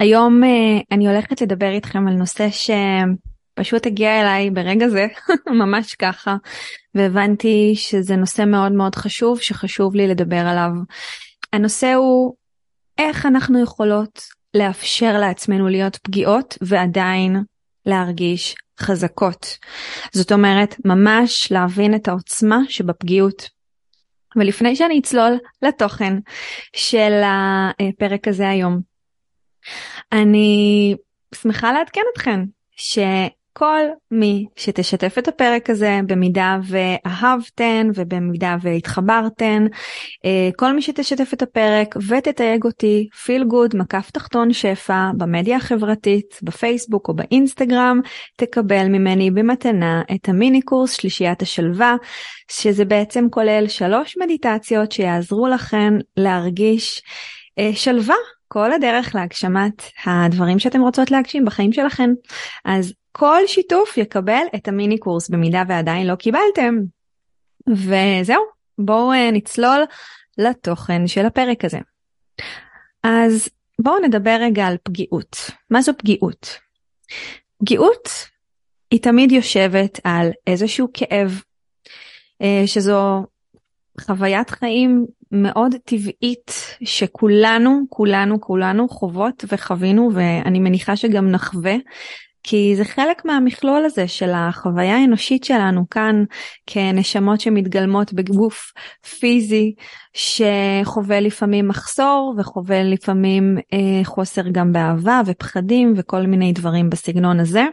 היום uh, אני הולכת לדבר איתכם על נושא שפשוט הגיע אליי ברגע זה, ממש ככה, והבנתי שזה נושא מאוד מאוד חשוב, שחשוב לי לדבר עליו. הנושא הוא איך אנחנו יכולות לאפשר לעצמנו להיות פגיעות ועדיין להרגיש חזקות. זאת אומרת, ממש להבין את העוצמה שבפגיעות. ולפני שאני אצלול לתוכן של הפרק הזה היום, אני שמחה לעדכן אתכם שכל מי שתשתף את הפרק הזה במידה ואהבתן ובמידה והתחברתן, אה, כל מי שתשתף את הפרק ותתייג אותי פיל גוד מקף תחתון שפע במדיה החברתית בפייסבוק או באינסטגרם תקבל ממני במתנה את המיני קורס שלישיית השלווה שזה בעצם כולל שלוש מדיטציות שיעזרו לכן להרגיש אה, שלווה כל הדרך להגשמת הדברים שאתם רוצות להגשים בחיים שלכם. אז כל שיתוף יקבל את המיני קורס במידה ועדיין לא קיבלתם. וזהו, בואו אה, נצלול לתוכן של הפרק הזה. אז בואו נדבר רגע על פגיעות. מה זו פגיעות? פגיעות היא תמיד יושבת על איזשהו כאב, אה, שזו חוויית חיים מאוד טבעית שכולנו, כולנו, כולנו חוות וחווינו ואני מניחה שגם נחווה. כי זה חלק מהמכלול הזה של החוויה האנושית שלנו כאן כנשמות שמתגלמות בגוף פיזי שחווה לפעמים מחסור וחווה לפעמים אה, חוסר גם באהבה ופחדים וכל מיני דברים בסגנון הזה.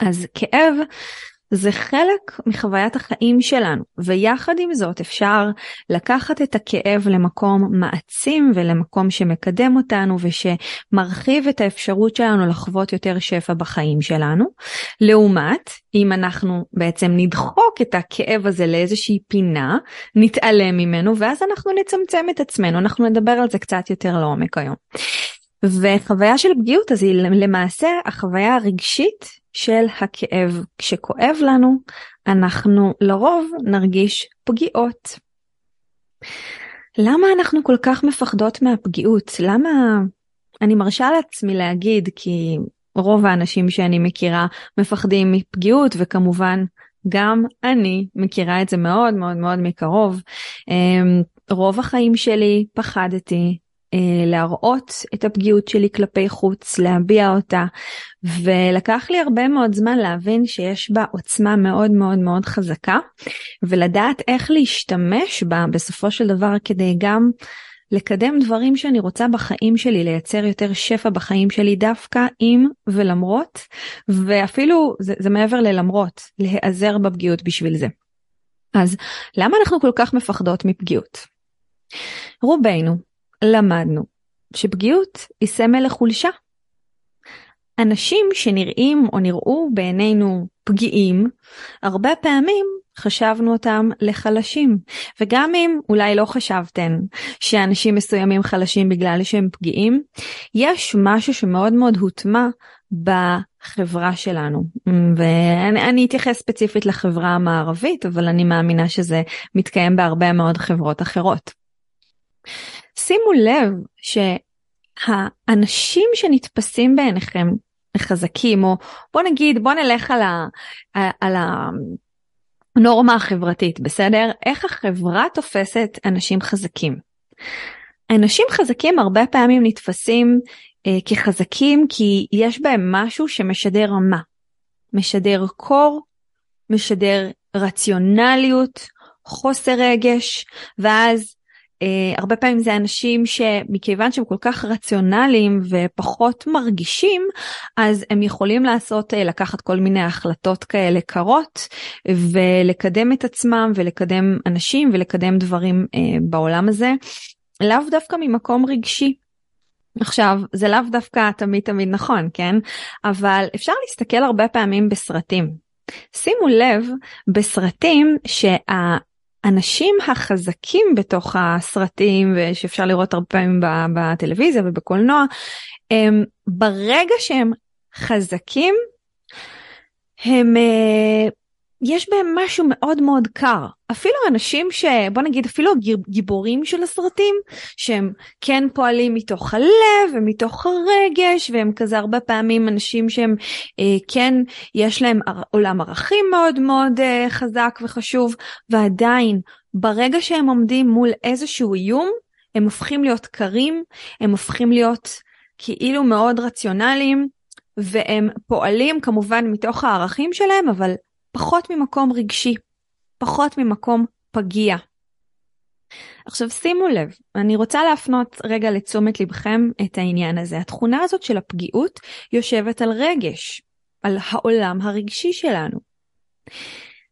אז כאב זה חלק מחוויית החיים שלנו, ויחד עם זאת אפשר לקחת את הכאב למקום מעצים ולמקום שמקדם אותנו ושמרחיב את האפשרות שלנו לחוות יותר שפע בחיים שלנו. לעומת, אם אנחנו בעצם נדחוק את הכאב הזה לאיזושהי פינה, נתעלם ממנו, ואז אנחנו נצמצם את עצמנו, אנחנו נדבר על זה קצת יותר לעומק היום. וחוויה של פגיעות אז היא למעשה החוויה הרגשית של הכאב. כשכואב לנו, אנחנו לרוב נרגיש פגיעות. למה אנחנו כל כך מפחדות מהפגיעות? למה אני מרשה לעצמי להגיד כי רוב האנשים שאני מכירה מפחדים מפגיעות וכמובן גם אני מכירה את זה מאוד מאוד מאוד מקרוב. אמ, רוב החיים שלי פחדתי להראות את הפגיעות שלי כלפי חוץ, להביע אותה, ולקח לי הרבה מאוד זמן להבין שיש בה עוצמה מאוד מאוד מאוד חזקה, ולדעת איך להשתמש בה בסופו של דבר כדי גם לקדם דברים שאני רוצה בחיים שלי, לייצר יותר שפע בחיים שלי דווקא עם ולמרות, ואפילו זה, זה מעבר ללמרות, להיעזר בפגיעות בשביל זה. אז למה אנחנו כל כך מפחדות מפגיעות? רובנו למדנו שפגיעות היא סמל לחולשה. אנשים שנראים או נראו בעינינו פגיעים, הרבה פעמים חשבנו אותם לחלשים. וגם אם אולי לא חשבתן שאנשים מסוימים חלשים בגלל שהם פגיעים, יש משהו שמאוד מאוד הוטמע בחברה שלנו. ואני אתייחס ספציפית לחברה המערבית, אבל אני מאמינה שזה מתקיים בהרבה מאוד חברות אחרות. שימו לב שהאנשים שנתפסים בעיניכם חזקים, או בוא נגיד, בוא נלך על, ה, על הנורמה החברתית, בסדר? איך החברה תופסת אנשים חזקים. אנשים חזקים הרבה פעמים נתפסים אה, כחזקים כי יש בהם משהו שמשדר רמה. משדר קור, משדר רציונליות, חוסר רגש, ואז הרבה פעמים זה אנשים שמכיוון שהם כל כך רציונליים ופחות מרגישים, אז הם יכולים לעשות, אה, לקחת כל מיני החלטות כאלה קרות, ולקדם את עצמם ולקדם אנשים ולקדם דברים אה, בעולם הזה, לאו דווקא ממקום רגשי. עכשיו, זה לאו דווקא תמיד תמיד נכון, כן? אבל אפשר להסתכל הרבה פעמים בסרטים. שימו לב בסרטים שהאנשים החזקים בתוך הסרטים ושאפשר לראות הרבה פעמים בטלוויזיה ובקולנוע, הם ברגע שהם חזקים, הם אה, יש בהם משהו מאוד מאוד קר. אפילו אנשים ש... בוא נגיד אפילו הגיבורים של הסרטים, שהם כן פועלים מתוך הלב ומתוך הרגש, והם כזה הרבה פעמים אנשים שהם אה, כן, יש להם עולם ערכים מאוד מאוד אה, חזק וחשוב, ועדיין, ברגע שהם עומדים מול איזשהו איום, הם הופכים להיות קרים, הם הופכים להיות כאילו מאוד רציונליים, והם פועלים כמובן מתוך הערכים שלהם, אבל פחות ממקום רגשי, פחות ממקום פגיע. עכשיו שימו לב, אני רוצה להפנות רגע לתשומת לבכם את העניין הזה. התכונה הזאת של הפגיעות יושבת על רגש, על העולם הרגשי שלנו.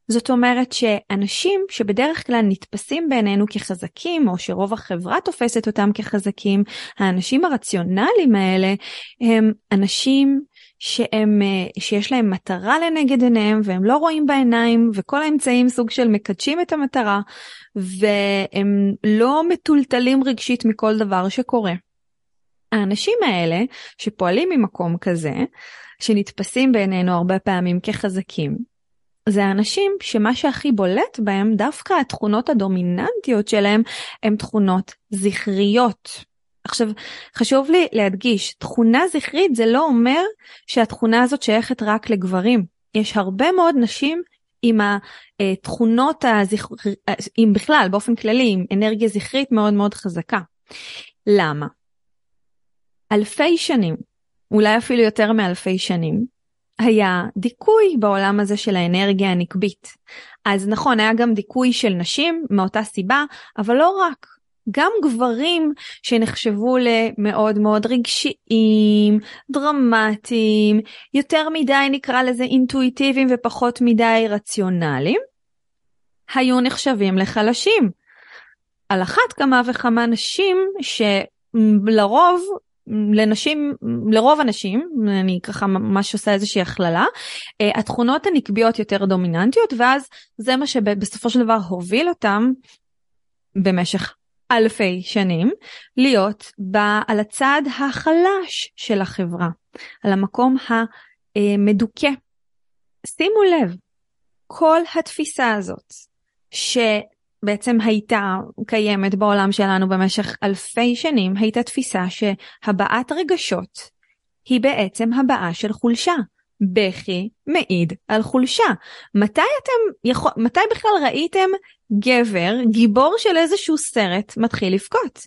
זאת אומרת שאנשים שבדרך כלל נתפסים בעינינו כחזקים, או שרוב החברה תופסת אותם כחזקים, האנשים הרציונליים האלה הם אנשים שהם, אה, שיש להם מטרה לנגד עיניהם והם לא רואים בעיניים וכל האמצעים סוג של מקדשים את המטרה והם לא מטולטלים רגשית מכל דבר שקורה. האנשים האלה שפועלים ממקום כזה, שנתפסים בעינינו הרבה פעמים כחזקים, זה האנשים שמה שהכי בולט בהם, דווקא התכונות הדומיננטיות שלהם, הם תכונות זכריות. עכשיו, חשוב לי להדגיש, תכונה זכרית זה לא אומר שהתכונה הזאת שייכת רק לגברים. יש הרבה מאוד נשים עם התכונות הזכרית, עם בכלל, באופן כללי, עם אנרגיה זכרית מאוד מאוד חזקה. למה? אלפי שנים, אולי אפילו יותר מאלפי שנים, היה דיכוי בעולם הזה של האנרגיה הנקבית. אז נכון, היה גם דיכוי של נשים מאותה סיבה, אבל לא רק. גם גברים שנחשבו למאוד מאוד רגשיים, דרמטיים, יותר מדי נקרא לזה אינטואיטיביים ופחות מדי רציונליים, היו נחשבים לחלשים. על אחת כמה וכמה נשים שלרוב לנשים, לרוב הנשים, אני ככה ממש עושה איזושהי הכללה, אה, התכונות הנקביות יותר דומיננטיות, ואז זה מה שבסופו של דבר הוביל אותם במשך אלפי שנים, להיות בה על הצד החלש של החברה, על המקום המדוכא. שימו לב, כל התפיסה הזאת, שבעצם הייתה קיימת בעולם שלנו במשך אלפי שנים, הייתה תפיסה שהבעת רגשות היא בעצם הבעה של חולשה. בכי מעיד על חולשה. מתי אתם, יכול, מתי בכלל ראיתם גבר, גיבור של איזשהו סרט, מתחיל לבכות?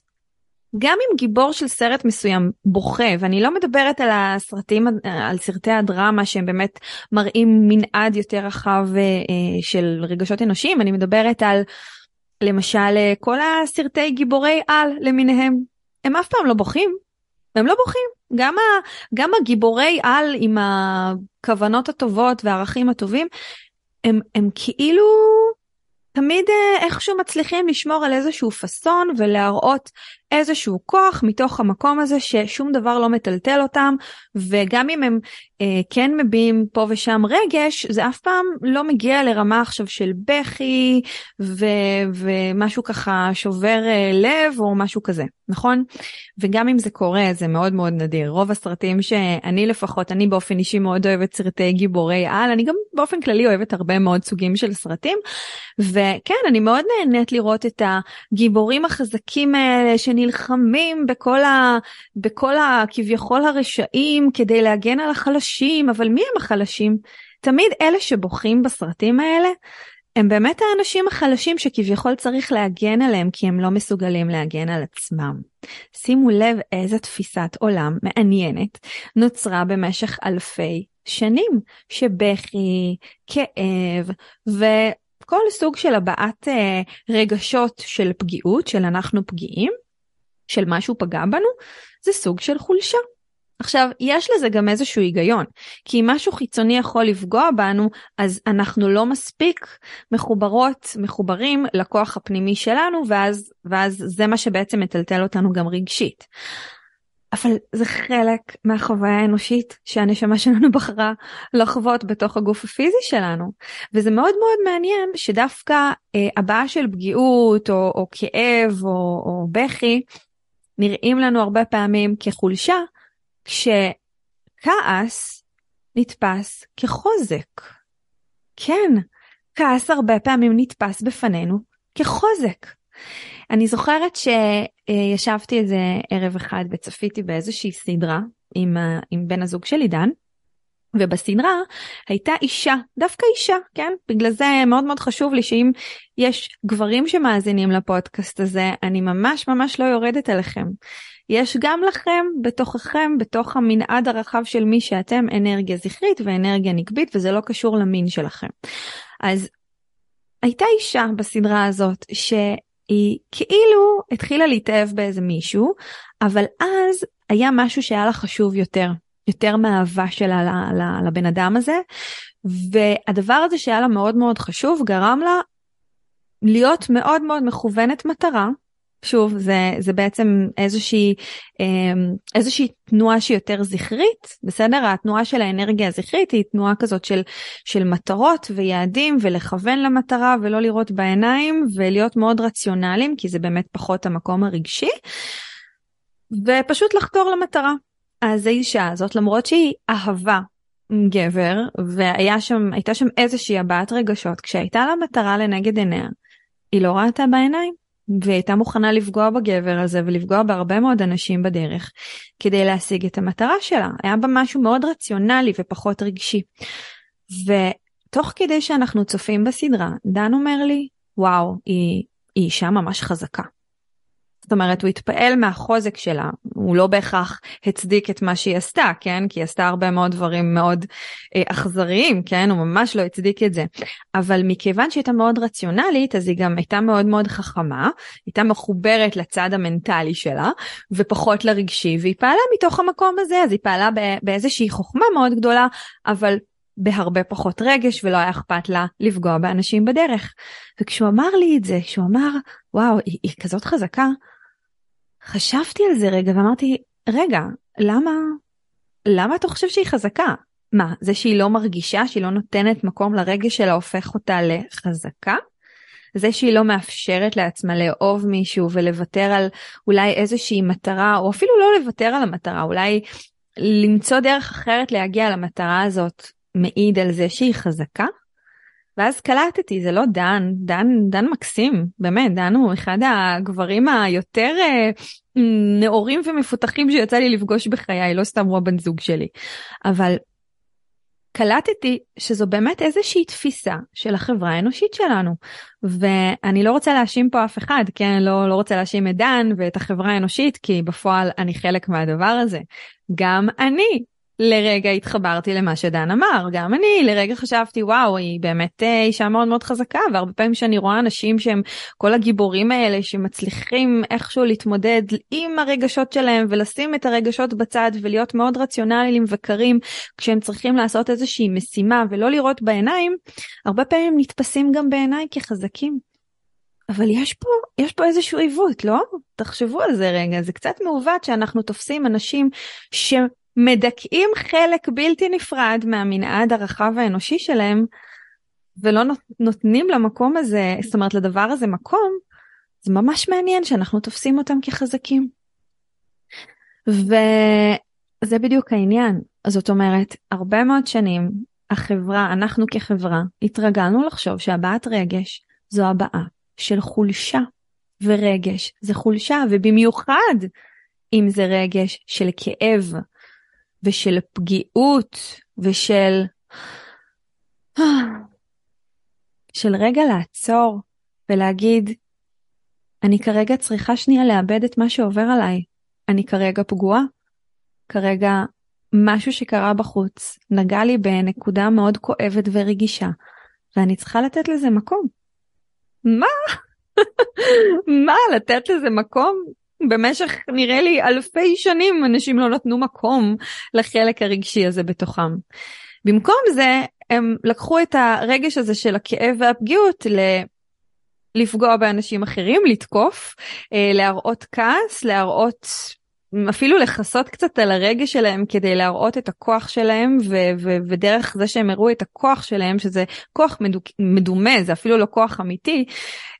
גם אם גיבור של סרט מסוים בוכה, ואני לא מדברת על הסרטים, על סרטי הדרמה שהם באמת מראים מנעד יותר רחב אה, של רגשות אנושיים, אני מדברת על למשל אה, כל הסרטי גיבורי על למיניהם. הם אף פעם לא בוכים, הם לא בוכים. גם, ה, גם הגיבורי על עם הכוונות הטובות והערכים הטובים, הם, הם כאילו תמיד אה, איכשהו מצליחים לשמור על איזשהו פאסון ולהראות איזשהו כוח מתוך המקום הזה ששום דבר לא מטלטל אותם וגם אם הם אה, כן מביעים פה ושם רגש זה אף פעם לא מגיע לרמה עכשיו של בכי ו, ומשהו ככה שובר אה, לב או משהו כזה נכון? וגם אם זה קורה זה מאוד מאוד נדיר. רוב הסרטים שאני לפחות אני באופן אישי מאוד אוהבת סרטי גיבורי על אני גם באופן כללי אוהבת הרבה מאוד סוגים של סרטים וכן אני מאוד נהנית לראות את הגיבורים החזקים האלה שאני נלחמים בכל ה... בכל ה... כביכול הרשעים כדי להגן על החלשים, אבל מי הם החלשים? תמיד אלה שבוכים בסרטים האלה הם באמת האנשים החלשים שכביכול צריך להגן עליהם כי הם לא מסוגלים להגן על עצמם. שימו לב איזה תפיסת עולם מעניינת נוצרה במשך אלפי שנים שבכי, כאב וכל סוג של הבעת אה, רגשות של פגיעות, של אנחנו פגיעים, של משהו פגע בנו, זה סוג של חולשה. עכשיו, יש לזה גם איזשהו היגיון, כי אם משהו חיצוני יכול לפגוע בנו, אז אנחנו לא מספיק מחוברות, מחוברים לכוח הפנימי שלנו, ואז, ואז זה מה שבעצם מטלטל אותנו גם רגשית. אבל זה חלק מהחוויה האנושית שהנשמה שלנו בחרה לחוות בתוך הגוף הפיזי שלנו. וזה מאוד מאוד מעניין שדווקא אה, הבעה של פגיעות או, או כאב או, או בכי נראים לנו הרבה פעמים כחולשה, כשכעס נתפס כחוזק. כן, כעס הרבה פעמים נתפס בפנינו כחוזק. אני זוכרת שישבתי איזה ערב אחד וצפיתי באיזושהי סדרה עם, עם בן הזוג שלי דן, ובסדרה הייתה אישה, דווקא אישה, כן? בגלל זה מאוד מאוד חשוב לי שאם יש גברים שמאזינים לפודקאסט הזה, אני ממש ממש לא יורדת עליכם. יש גם לכם, בתוככם, בתוך המנעד הרחב של מי שאתם, אנרגיה זכרית ואנרגיה נקבית, וזה לא קשור למין שלכם. אז הייתה אישה בסדרה הזאת שהיא כאילו התחילה להתאהב באיזה מישהו, אבל אז היה משהו שהיה לה חשוב יותר, יותר מהאהבה שלה לבן אדם הזה, והדבר הזה שהיה לה מאוד מאוד חשוב גרם לה להיות מאוד מאוד מכוונת מטרה שוב, זה, זה בעצם איזושהי, אמ, איזושהי תנועה שהיא יותר זכרית, בסדר? התנועה של האנרגיה הזכרית היא תנועה כזאת של, של מטרות ויעדים ולכוון למטרה ולא לראות בעיניים ולהיות מאוד רציונליים, כי זה באמת פחות המקום הרגשי, ופשוט לחתור למטרה. אז האישה הזאת, למרות שהיא אהבה גבר, והייתה שם, שם איזושהי הבעת רגשות, כשהייתה לה מטרה לנגד עיניה, היא לא ראתה בעיניים. והיא הייתה מוכנה לפגוע בגבר הזה ולפגוע בהרבה מאוד אנשים בדרך כדי להשיג את המטרה שלה. היה בה משהו מאוד רציונלי ופחות רגשי. ותוך כדי שאנחנו צופים בסדרה, דן אומר לי, וואו, היא, היא אישה ממש חזקה. זאת אומרת, הוא התפעל מהחוזק שלה, הוא לא בהכרח הצדיק את מה שהיא עשתה, כן? כי היא עשתה הרבה מאוד דברים מאוד אה, אכזריים, כן? הוא ממש לא הצדיק את זה. אבל מכיוון שהיא הייתה מאוד רציונלית, אז היא גם הייתה מאוד מאוד חכמה, הייתה מחוברת לצד המנטלי שלה, ופחות לרגשי, והיא פעלה מתוך המקום הזה, אז היא פעלה באיזושהי חוכמה מאוד גדולה, אבל בהרבה פחות רגש ולא היה אכפת לה לפגוע באנשים בדרך. וכשהוא אמר לי את זה, כשהוא אמר, וואו, היא, היא כזאת חזקה, חשבתי על זה רגע ואמרתי, רגע, למה, למה אתה חושב שהיא חזקה? מה, זה שהיא לא מרגישה, שהיא לא נותנת מקום לרגש שלה הופך אותה לחזקה? זה שהיא לא מאפשרת לעצמה לאהוב מישהו ולוותר על אולי איזושהי מטרה, או אפילו לא לוותר על המטרה, אולי למצוא דרך אחרת להגיע למטרה הזאת, מעיד על זה שהיא חזקה? ואז קלטתי, זה לא דן, דן, דן מקסים, באמת, דן הוא אחד הגברים היותר אה, נאורים ומפותחים שיצא לי לפגוש בחיי, לא סתם הוא הבן זוג שלי. אבל קלטתי שזו באמת איזושהי תפיסה של החברה האנושית שלנו. ואני לא רוצה להאשים פה אף אחד, כן? לא, לא רוצה להאשים את דן ואת החברה האנושית, כי בפועל אני חלק מהדבר הזה. גם אני לרגע התחברתי למה שדן אמר, גם אני לרגע חשבתי וואו היא באמת אה, אישה מאוד מאוד חזקה והרבה פעמים שאני רואה אנשים שהם כל הגיבורים האלה שמצליחים איכשהו להתמודד עם הרגשות שלהם ולשים את הרגשות בצד ולהיות מאוד רציונליים וקרים כשהם צריכים לעשות איזושהי משימה ולא לראות בעיניים, הרבה פעמים נתפסים גם בעיניי כחזקים. אבל יש פה, יש פה איזשהו עיוות, לא? תחשבו על זה רגע, זה קצת מעוות שאנחנו תופסים אנשים ש... מדכאים חלק בלתי נפרד מהמנעד הרחב האנושי שלהם ולא נותנים למקום הזה, זאת אומרת לדבר הזה מקום, זה ממש מעניין שאנחנו תופסים אותם כחזקים. וזה בדיוק העניין. זאת אומרת, הרבה מאוד שנים החברה, אנחנו כחברה, התרגלנו לחשוב שהבעת רגש זו הבעה של חולשה, ורגש זה חולשה, ובמיוחד אם זה רגש של כאב, ושל פגיעות ושל של רגע לעצור ולהגיד אני כרגע צריכה שנייה לאבד את מה שעובר עליי. אני כרגע פגועה, כרגע משהו שקרה בחוץ נגע לי בנקודה מאוד כואבת ורגישה, ואני צריכה לתת לזה מקום. מה? מה, לתת לזה מקום? במשך נראה לי אלפי שנים אנשים לא נתנו מקום לחלק הרגשי הזה בתוכם. במקום זה הם לקחו את הרגש הזה של הכאב והפגיעות ל... לפגוע באנשים אחרים, לתקוף, אה, להראות כעס, להראות אפילו לכסות קצת על הרגש שלהם כדי להראות את הכוח שלהם ו- ו- ודרך זה שהם הראו את הכוח שלהם שזה כוח מדוק- מדומה זה אפילו לא כוח אמיתי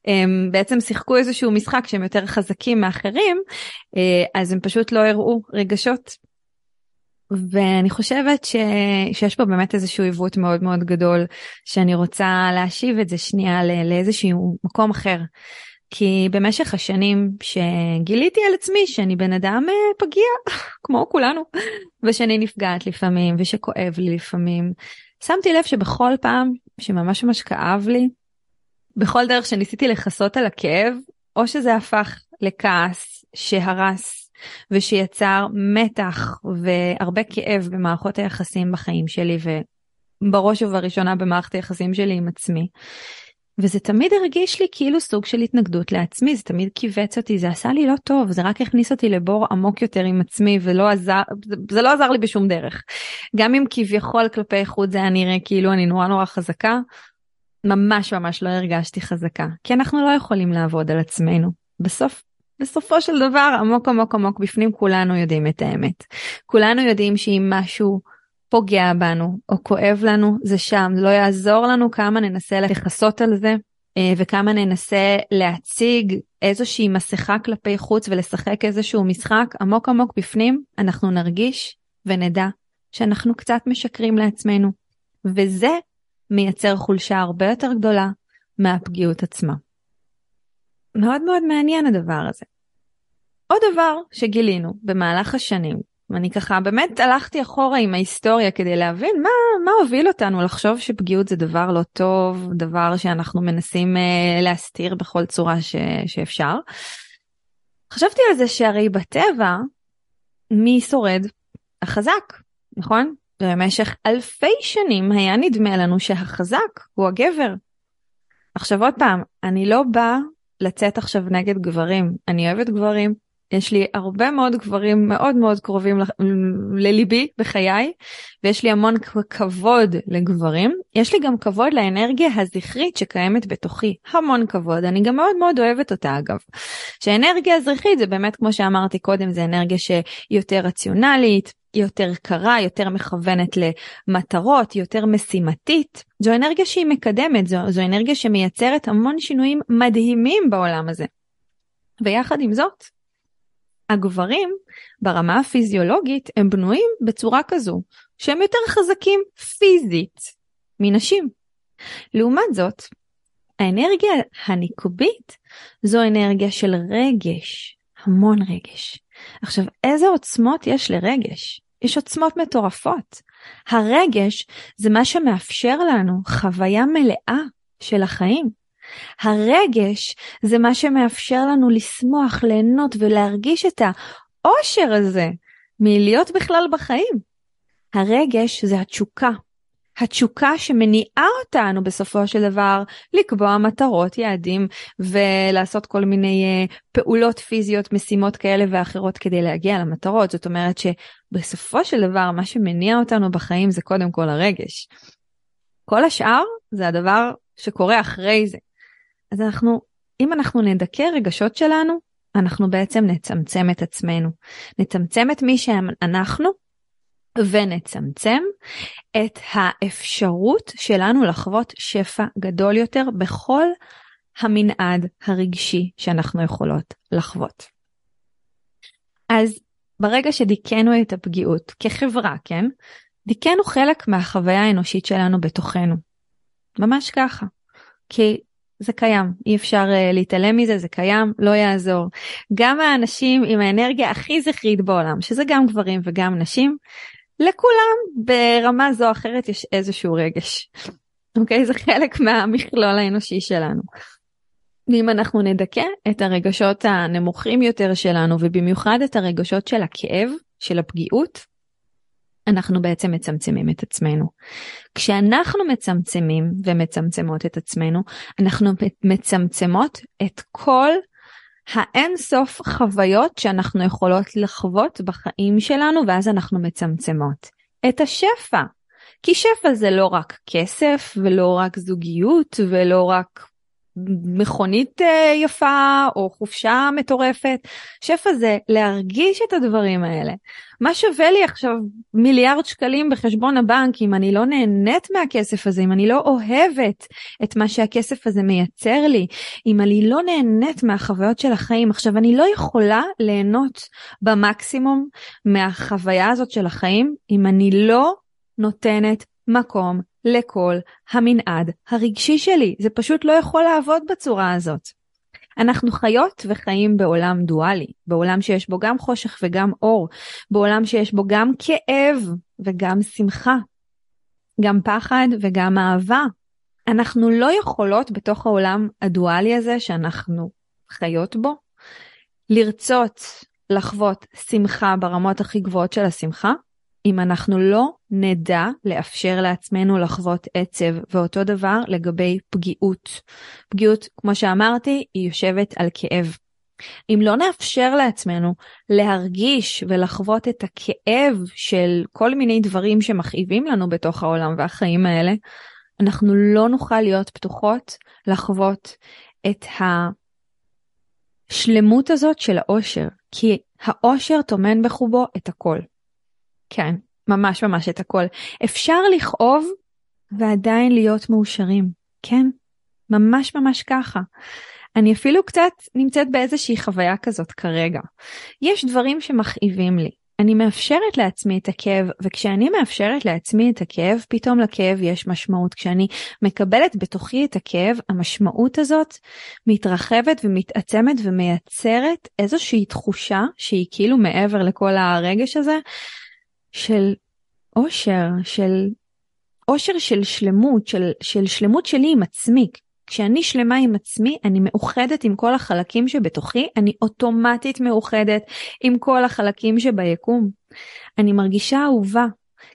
הם בעצם שיחקו איזשהו משחק שהם יותר חזקים מאחרים אה, אז הם פשוט לא הראו רגשות. ואני חושבת ש... שיש פה באמת איזשהו עיוות מאוד מאוד גדול שאני רוצה להשיב את זה שנייה לא... לאיזשהו מקום אחר. כי במשך השנים שגיליתי על עצמי שאני בן אדם אה, פגיע כמו כולנו ושאני נפגעת לפעמים ושכואב לי לפעמים שמתי לב שבכל פעם שממש ממש כאב לי בכל דרך שניסיתי לכסות על הכאב או שזה הפך לכעס שהרס ושיצר מתח והרבה כאב במערכות היחסים בחיים שלי ובראש ובראשונה במערכת היחסים שלי עם עצמי. וזה תמיד הרגיש לי כאילו סוג של התנגדות לעצמי, זה תמיד כיווץ אותי, זה עשה לי לא טוב, זה רק הכניס אותי לבור עמוק יותר עם עצמי ולא עזר, זה לא עזר לי בשום דרך. גם אם כביכול כלפי חוץ זה היה נראה כאילו אני נורא נורא חזקה, ממש ממש לא הרגשתי חזקה, כי אנחנו לא יכולים לעבוד על עצמנו. בסוף, בסופו של דבר עמוק עמוק עמוק בפנים כולנו יודעים את האמת. כולנו יודעים שאם משהו פוגע בנו או כואב לנו זה שם לא יעזור לנו כמה ננסה לכסות על זה אה, וכמה ננסה להציג איזושהי מסכה כלפי חוץ ולשחק איזשהו משחק עמוק עמוק בפנים אנחנו נרגיש ונדע שאנחנו קצת משקרים לעצמנו וזה מייצר חולשה הרבה יותר גדולה מהפגיעות עצמה. מאוד מאוד מעניין הדבר הזה. עוד דבר שגילינו במהלך השנים ואני ככה באמת הלכתי אחורה עם ההיסטוריה כדי להבין מה, מה הוביל אותנו לחשוב שפגיעות זה דבר לא טוב, דבר שאנחנו מנסים uh, להסתיר בכל צורה ש, שאפשר. חשבתי על זה שהרי בטבע מי שורד? החזק, נכון? במשך אלפי שנים היה נדמה לנו שהחזק הוא הגבר. עכשיו עוד פעם, אני לא באה לצאת עכשיו נגד גברים, אני אוהבת גברים, יש לי הרבה מאוד גברים מאוד מאוד קרובים לליבי בחיי ויש לי המון כבוד לגברים יש לי גם כבוד לאנרגיה הזכרית שקיימת בתוכי המון כבוד אני גם מאוד מאוד אוהבת אותה אגב. שהאנרגיה הזכרית זה באמת כמו שאמרתי קודם זה אנרגיה שהיא יותר רציונלית יותר קרה יותר מכוונת למטרות יותר משימתית זו אנרגיה שהיא מקדמת זו, זו אנרגיה שמייצרת המון שינויים מדהימים בעולם הזה. ויחד עם זאת הגברים ברמה הפיזיולוגית הם בנויים בצורה כזו שהם יותר חזקים פיזית מנשים. לעומת זאת, האנרגיה הניקובית זו אנרגיה של רגש, המון רגש. עכשיו, איזה עוצמות יש לרגש? יש עוצמות מטורפות. הרגש זה מה שמאפשר לנו חוויה מלאה של החיים. הרגש זה מה שמאפשר לנו לשמוח, ליהנות ולהרגיש את האושר הזה מלהיות בכלל בחיים. הרגש זה התשוקה. התשוקה שמניעה אותנו בסופו של דבר לקבוע מטרות, יעדים ולעשות כל מיני uh, פעולות פיזיות, משימות כאלה ואחרות כדי להגיע למטרות. זאת אומרת שבסופו של דבר מה שמניע אותנו בחיים זה קודם כל הרגש. כל השאר זה הדבר שקורה אחרי זה. אז אנחנו, אם אנחנו נדכא רגשות שלנו, אנחנו בעצם נצמצם את עצמנו. נצמצם את מי שאנחנו ונצמצם את האפשרות שלנו לחוות שפע גדול יותר בכל המנעד הרגשי שאנחנו יכולות לחוות. אז ברגע שדיכאנו את הפגיעות כחברה, כן? דיכאנו חלק מהחוויה האנושית שלנו בתוכנו. ממש ככה. כי זה קיים, אי אפשר uh, להתעלם מזה, זה קיים, לא יעזור. גם האנשים עם האנרגיה הכי זכרית בעולם, שזה גם גברים וגם נשים, לכולם ברמה זו או אחרת יש איזשהו רגש. אוקיי? זה חלק מהמכלול האנושי שלנו. ואם אנחנו נדכא את הרגשות הנמוכים יותר שלנו, ובמיוחד את הרגשות של הכאב, של הפגיעות, אנחנו בעצם מצמצמים את עצמנו. כשאנחנו מצמצמים ומצמצמות את עצמנו, אנחנו מצמצמות את כל האין סוף חוויות שאנחנו יכולות לחוות בחיים שלנו, ואז אנחנו מצמצמות את השפע. כי שפע זה לא רק כסף, ולא רק זוגיות, ולא רק מכונית אה, יפה או חופשה מטורפת. שפע זה להרגיש את הדברים האלה. מה שווה לי עכשיו מיליארד שקלים בחשבון הבנק אם אני לא נהנית מהכסף הזה, אם אני לא אוהבת את מה שהכסף הזה מייצר לי, אם אני לא נהנית מהחוויות של החיים. עכשיו, אני לא יכולה ליהנות במקסימום מהחוויה הזאת של החיים אם אני לא נותנת מקום לכל המנעד הרגשי שלי. זה פשוט לא יכול לעבוד בצורה הזאת. אנחנו חיות וחיים בעולם דואלי, בעולם שיש בו גם חושך וגם אור, בעולם שיש בו גם כאב וגם שמחה, גם פחד וגם אהבה. אנחנו לא יכולות בתוך העולם הדואלי הזה שאנחנו חיות בו, לרצות לחוות שמחה ברמות הכי גבוהות של השמחה, אם אנחנו לא נדע לאפשר לעצמנו לחוות עצב, ואותו דבר לגבי פגיעות. פגיעות, כמו שאמרתי, היא יושבת על כאב. אם לא נאפשר לעצמנו להרגיש ולחוות את הכאב של כל מיני דברים שמכאיבים לנו בתוך העולם והחיים האלה, אנחנו לא נוכל להיות פתוחות לחוות את השלמות הזאת של האושר, כי האושר טומן בחובו את הכל. כן, ממש ממש את הכל. אפשר לכאוב ועדיין להיות מאושרים, כן? ממש ממש ככה. אני אפילו קצת נמצאת באיזושהי חוויה כזאת כרגע. יש דברים שמכאיבים לי. אני מאפשרת לעצמי את הכאב, וכשאני מאפשרת לעצמי את הכאב, פתאום לכאב יש משמעות. כשאני מקבלת בתוכי את הכאב, המשמעות הזאת מתרחבת ומתעצמת ומייצרת איזושהי תחושה שהיא כאילו מעבר לכל הרגש הזה, של אושר, של אושר של שלמות, של, של שלמות שלי עם עצמי. כשאני שלמה עם עצמי, אני מאוחדת עם כל החלקים שבתוכי, אני אוטומטית מאוחדת עם כל החלקים שביקום. אני מרגישה אהובה,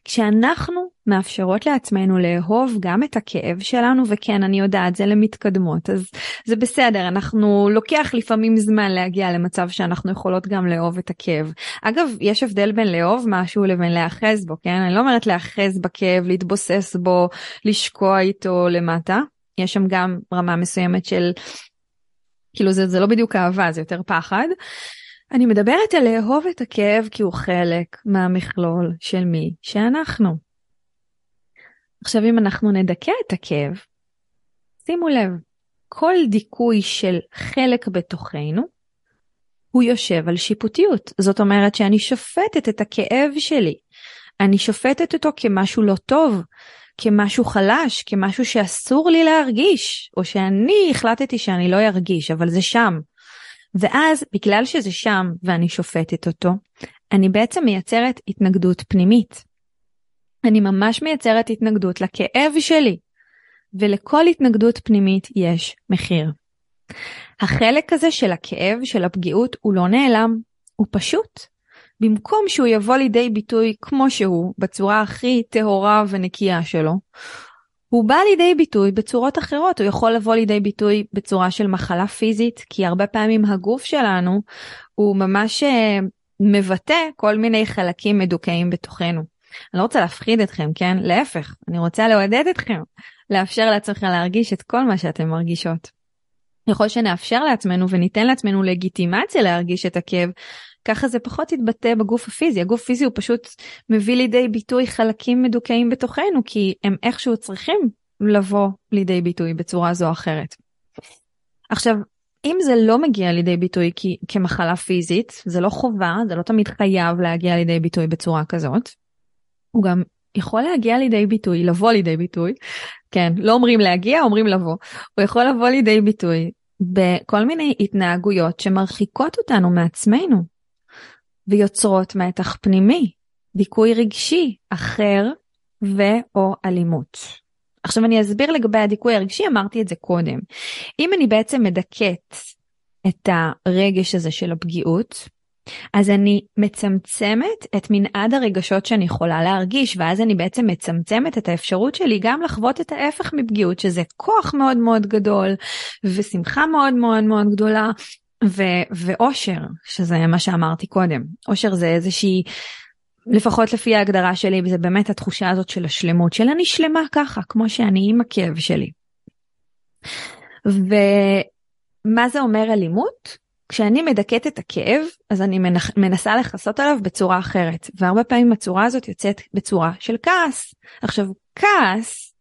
כשאנחנו מאפשרות לעצמנו לאהוב גם את הכאב שלנו, וכן, אני יודעת, זה למתקדמות, אז זה בסדר, אנחנו, לוקח לפעמים זמן להגיע למצב שאנחנו יכולות גם לאהוב את הכאב. אגב, יש הבדל בין לאהוב משהו לבין להאחז בו, כן? אני לא אומרת להאחז בכאב, להתבוסס בו, לשקוע איתו למטה. יש שם גם רמה מסוימת של, כאילו זה, זה לא בדיוק אהבה, זה יותר פחד. אני מדברת על לאהוב את הכאב כי הוא חלק מהמכלול של מי שאנחנו. עכשיו אם אנחנו נדכא את הכאב, שימו לב, כל דיכוי של חלק בתוכנו, הוא יושב על שיפוטיות. זאת אומרת שאני שופטת את הכאב שלי. אני שופטת אותו כמשהו לא טוב, כמשהו חלש, כמשהו שאסור לי להרגיש, או שאני החלטתי שאני לא ארגיש, אבל זה שם. ואז בגלל שזה שם ואני שופטת אותו, אני בעצם מייצרת התנגדות פנימית. אני ממש מייצרת התנגדות לכאב שלי, ולכל התנגדות פנימית יש מחיר. החלק הזה של הכאב, של הפגיעות, הוא לא נעלם, הוא פשוט. במקום שהוא יבוא לידי ביטוי כמו שהוא, בצורה הכי טהורה ונקייה שלו, הוא בא לידי ביטוי בצורות אחרות, הוא יכול לבוא לידי ביטוי בצורה של מחלה פיזית, כי הרבה פעמים הגוף שלנו הוא ממש אה, מבטא כל מיני חלקים מדוכאים בתוכנו. אני לא רוצה להפחיד אתכם, כן? להפך, אני רוצה לעודד אתכם, לאפשר לעצמכם להרגיש את כל מה שאתם מרגישות. ככל שנאפשר לעצמנו וניתן לעצמנו לגיטימציה להרגיש את הכאב, ככה זה פחות יתבטא בגוף הפיזי. הגוף הפיזי הוא פשוט מביא לידי ביטוי חלקים מדוכאים בתוכנו, כי הם איכשהו צריכים לבוא לידי ביטוי בצורה זו או אחרת. עכשיו, אם זה לא מגיע לידי ביטוי כי, כמחלה פיזית, זה לא חובה, זה לא תמיד חייב להגיע לידי ביטוי בצורה כזאת. הוא גם יכול להגיע לידי ביטוי, לבוא לידי ביטוי, כן, לא אומרים להגיע, אומרים לבוא. הוא יכול לבוא לידי ביטוי בכל מיני התנהגויות שמרחיקות אותנו מעצמנו. ויוצרות מתח פנימי, דיכוי רגשי אחר ו/או אלימות. עכשיו אני אסביר לגבי הדיכוי הרגשי, אמרתי את זה קודם. אם אני בעצם מדכאת את הרגש הזה של הפגיעות, אז אני מצמצמת את מנעד הרגשות שאני יכולה להרגיש, ואז אני בעצם מצמצמת את האפשרות שלי גם לחוות את ההפך מפגיעות, שזה כוח מאוד מאוד גדול, ושמחה מאוד מאוד מאוד גדולה, ו- ואושר, שזה מה שאמרתי קודם. אושר זה איזושהי, לפחות לפי ההגדרה שלי, זה באמת התחושה הזאת של השלמות, של אני שלמה ככה, כמו שאני עם הכאב שלי. ומה זה אומר אלימות? כשאני מדכאת את הכאב, אז אני מנסה לכסות עליו בצורה אחרת, והרבה פעמים הצורה הזאת יוצאת בצורה של כעס. עכשיו, כעס,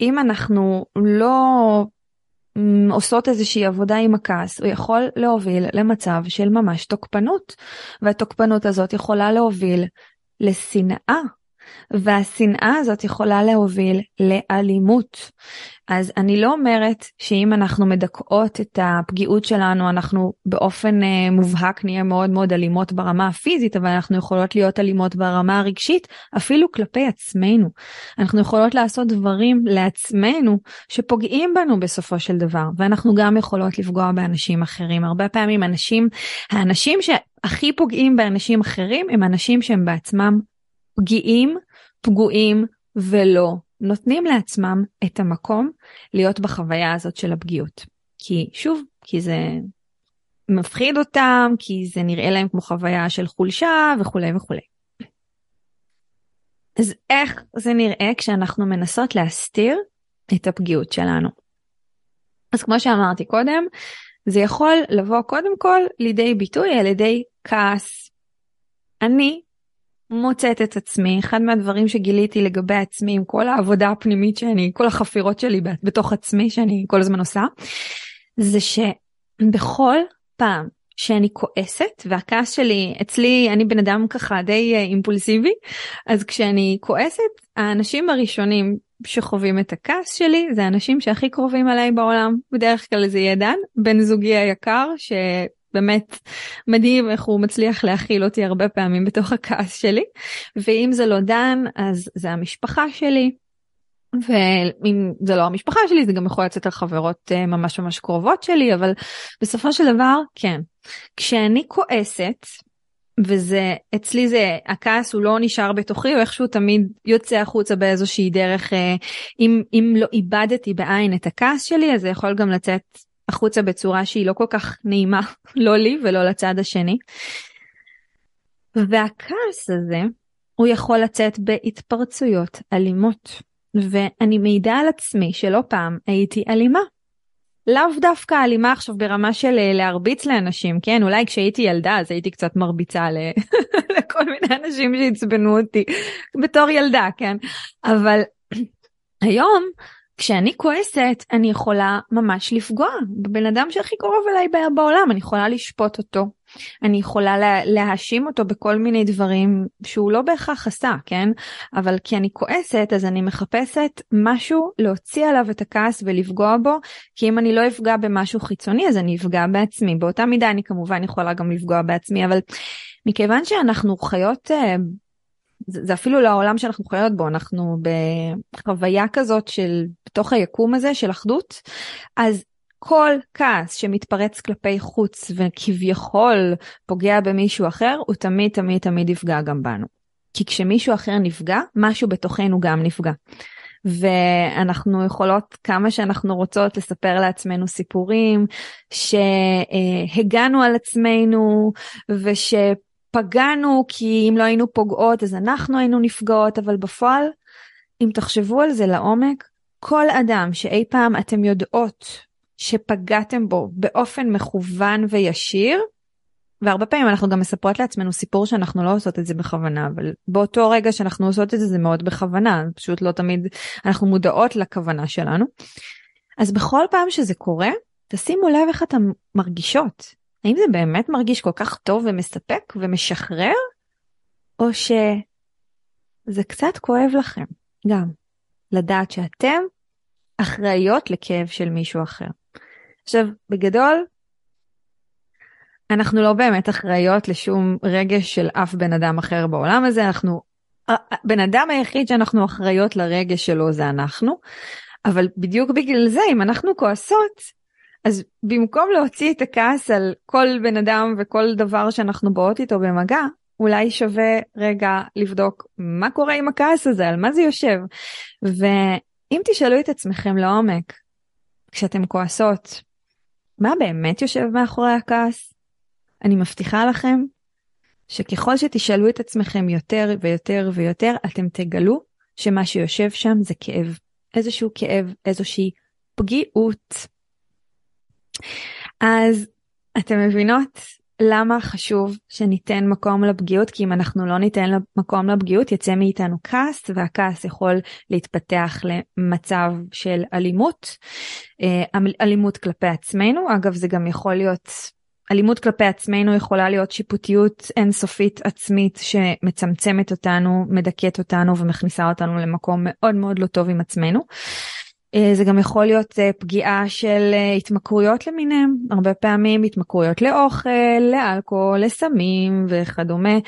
אם אנחנו לא עושות איזושהי עבודה עם הכעס, הוא יכול להוביל למצב של ממש תוקפנות, והתוקפנות הזאת יכולה להוביל לשנאה, והשנאה הזאת יכולה להוביל לאלימות. אז אני לא אומרת שאם אנחנו מדכאות את הפגיעות שלנו אנחנו באופן uh, מובהק נהיה מאוד מאוד אלימות ברמה הפיזית אבל אנחנו יכולות להיות אלימות ברמה הרגשית אפילו כלפי עצמנו. אנחנו יכולות לעשות דברים לעצמנו שפוגעים בנו בסופו של דבר ואנחנו גם יכולות לפגוע באנשים אחרים הרבה פעמים אנשים האנשים שהכי פוגעים באנשים אחרים הם אנשים שהם בעצמם פגיעים, פגועים ולא נותנים לעצמם את המקום להיות בחוויה הזאת של הפגיעות. כי שוב, כי זה מפחיד אותם, כי זה נראה להם כמו חוויה של חולשה וכולי וכולי. אז איך זה נראה כשאנחנו מנסות להסתיר את הפגיעות שלנו? אז כמו שאמרתי קודם, זה יכול לבוא קודם כל לידי ביטוי על ידי כעס. אני מוצאת את עצמי, אחד מהדברים שגיליתי לגבי עצמי עם כל העבודה הפנימית שאני, כל החפירות שלי בתוך עצמי שאני כל הזמן עושה, זה שבכל פעם שאני כועסת והכעס שלי אצלי אני בן אדם ככה די אה, אימפולסיבי אז כשאני כועסת האנשים הראשונים שחווים את הכעס שלי זה האנשים שהכי קרובים אליי בעולם. בדרך כלל זה יהיה דן בן זוגי היקר ש... באמת מדהים איך הוא מצליח להכיל אותי הרבה פעמים בתוך הכעס שלי ואם זה לא דן אז זה המשפחה שלי. ואם זה לא המשפחה שלי זה גם יכול לצאת על חברות אה, ממש ממש קרובות שלי אבל בסופו של דבר כן כשאני כועסת וזה אצלי זה הכעס הוא לא נשאר בתוכי הוא איכשהו תמיד יוצא החוצה באיזושהי דרך אה, אם אם לא איבדתי בעין את הכעס שלי אז זה יכול גם לצאת החוצה בצורה שהיא לא כל כך נעימה, לא לי ולא לצד השני. והכעס הזה, הוא יכול לצאת בהתפרצויות אלימות. ואני מעידה על עצמי שלא פעם הייתי אלימה. לאו דווקא אלימה עכשיו ברמה של אה, להרביץ לאנשים, כן? אולי כשהייתי ילדה אז הייתי קצת מרביצה לכל מיני אנשים שעצבנו אותי בתור ילדה, כן? אבל היום כשאני כועסת אני יכולה ממש לפגוע. בבן אדם שהכי קרוב אליי בעולם אני יכולה לשפוט אותו. אני יכולה לה, להאשים אותו בכל מיני דברים שהוא לא בהכרח עשה כן? אבל כי אני כועסת אז אני מחפשת משהו להוציא עליו את הכעס ולפגוע בו כי אם אני לא אפגע במשהו חיצוני אז אני אפגע בעצמי. באותה מידה אני כמובן יכולה גם לפגוע בעצמי אבל מכיוון שאנחנו חיות uh, זה, זה אפילו לא העולם שאנחנו חיות בו, אנחנו בחוויה כזאת של בתוך היקום הזה של אחדות, אז כל כעס שמתפרץ כלפי חוץ וכביכול פוגע במישהו אחר, הוא תמיד תמיד תמיד יפגע גם בנו. כי כשמישהו אחר נפגע, משהו בתוכנו גם נפגע. ואנחנו יכולות כמה שאנחנו רוצות לספר לעצמנו סיפורים שהגענו על עצמנו וש... פגענו כי אם לא היינו פוגעות אז אנחנו היינו נפגעות, אבל בפועל, אם תחשבו על זה לעומק, כל אדם שאי פעם אתם יודעות שפגעתם בו באופן מכוון וישיר, והרבה פעמים אנחנו גם מספרות לעצמנו סיפור שאנחנו לא עושות את זה בכוונה, אבל באותו רגע שאנחנו עושות את זה זה מאוד בכוונה, פשוט לא תמיד אנחנו מודעות לכוונה שלנו. אז בכל פעם שזה קורה, תשימו לב איך אתן מרגישות. האם זה באמת מרגיש כל כך טוב ומספק ומשחרר? או שזה קצת כואב לכם גם לדעת שאתם אחראיות לכאב של מישהו אחר. עכשיו, בגדול, אנחנו לא באמת אחראיות לשום רגש של אף בן אדם אחר בעולם הזה, אנחנו, בן אדם היחיד שאנחנו אחראיות לרגש שלו זה אנחנו, אבל בדיוק בגלל זה, אם אנחנו כועסות, אז במקום להוציא את הכעס על כל בן אדם וכל דבר שאנחנו באות איתו במגע, אולי שווה רגע לבדוק מה קורה עם הכעס הזה, על מה זה יושב. ואם תשאלו את עצמכם לעומק, כשאתם כועסות, מה באמת יושב מאחורי הכעס? אני מבטיחה לכם שככל שתשאלו את עצמכם יותר ויותר ויותר, אתם תגלו שמה שיושב שם זה כאב. איזשהו כאב, איזושהי פגיעות. אז אתם מבינות למה חשוב שניתן מקום לפגיעות? כי אם אנחנו לא ניתן מקום לפגיעות יצא מאיתנו כעס והכעס יכול להתפתח למצב של אלימות, אה, אלימות כלפי עצמנו, אגב זה גם יכול להיות אלימות כלפי עצמנו יכולה להיות שיפוטיות אינסופית עצמית שמצמצמת אותנו, מדכאת אותנו ומכניסה אותנו למקום מאוד מאוד לא טוב עם עצמנו. אה, זה גם יכול להיות אה, פגיעה של אה, התמכרויות למיניהם, הרבה פעמים התמכרויות לאוכל, לאלכוהול, לסמים וכדומה.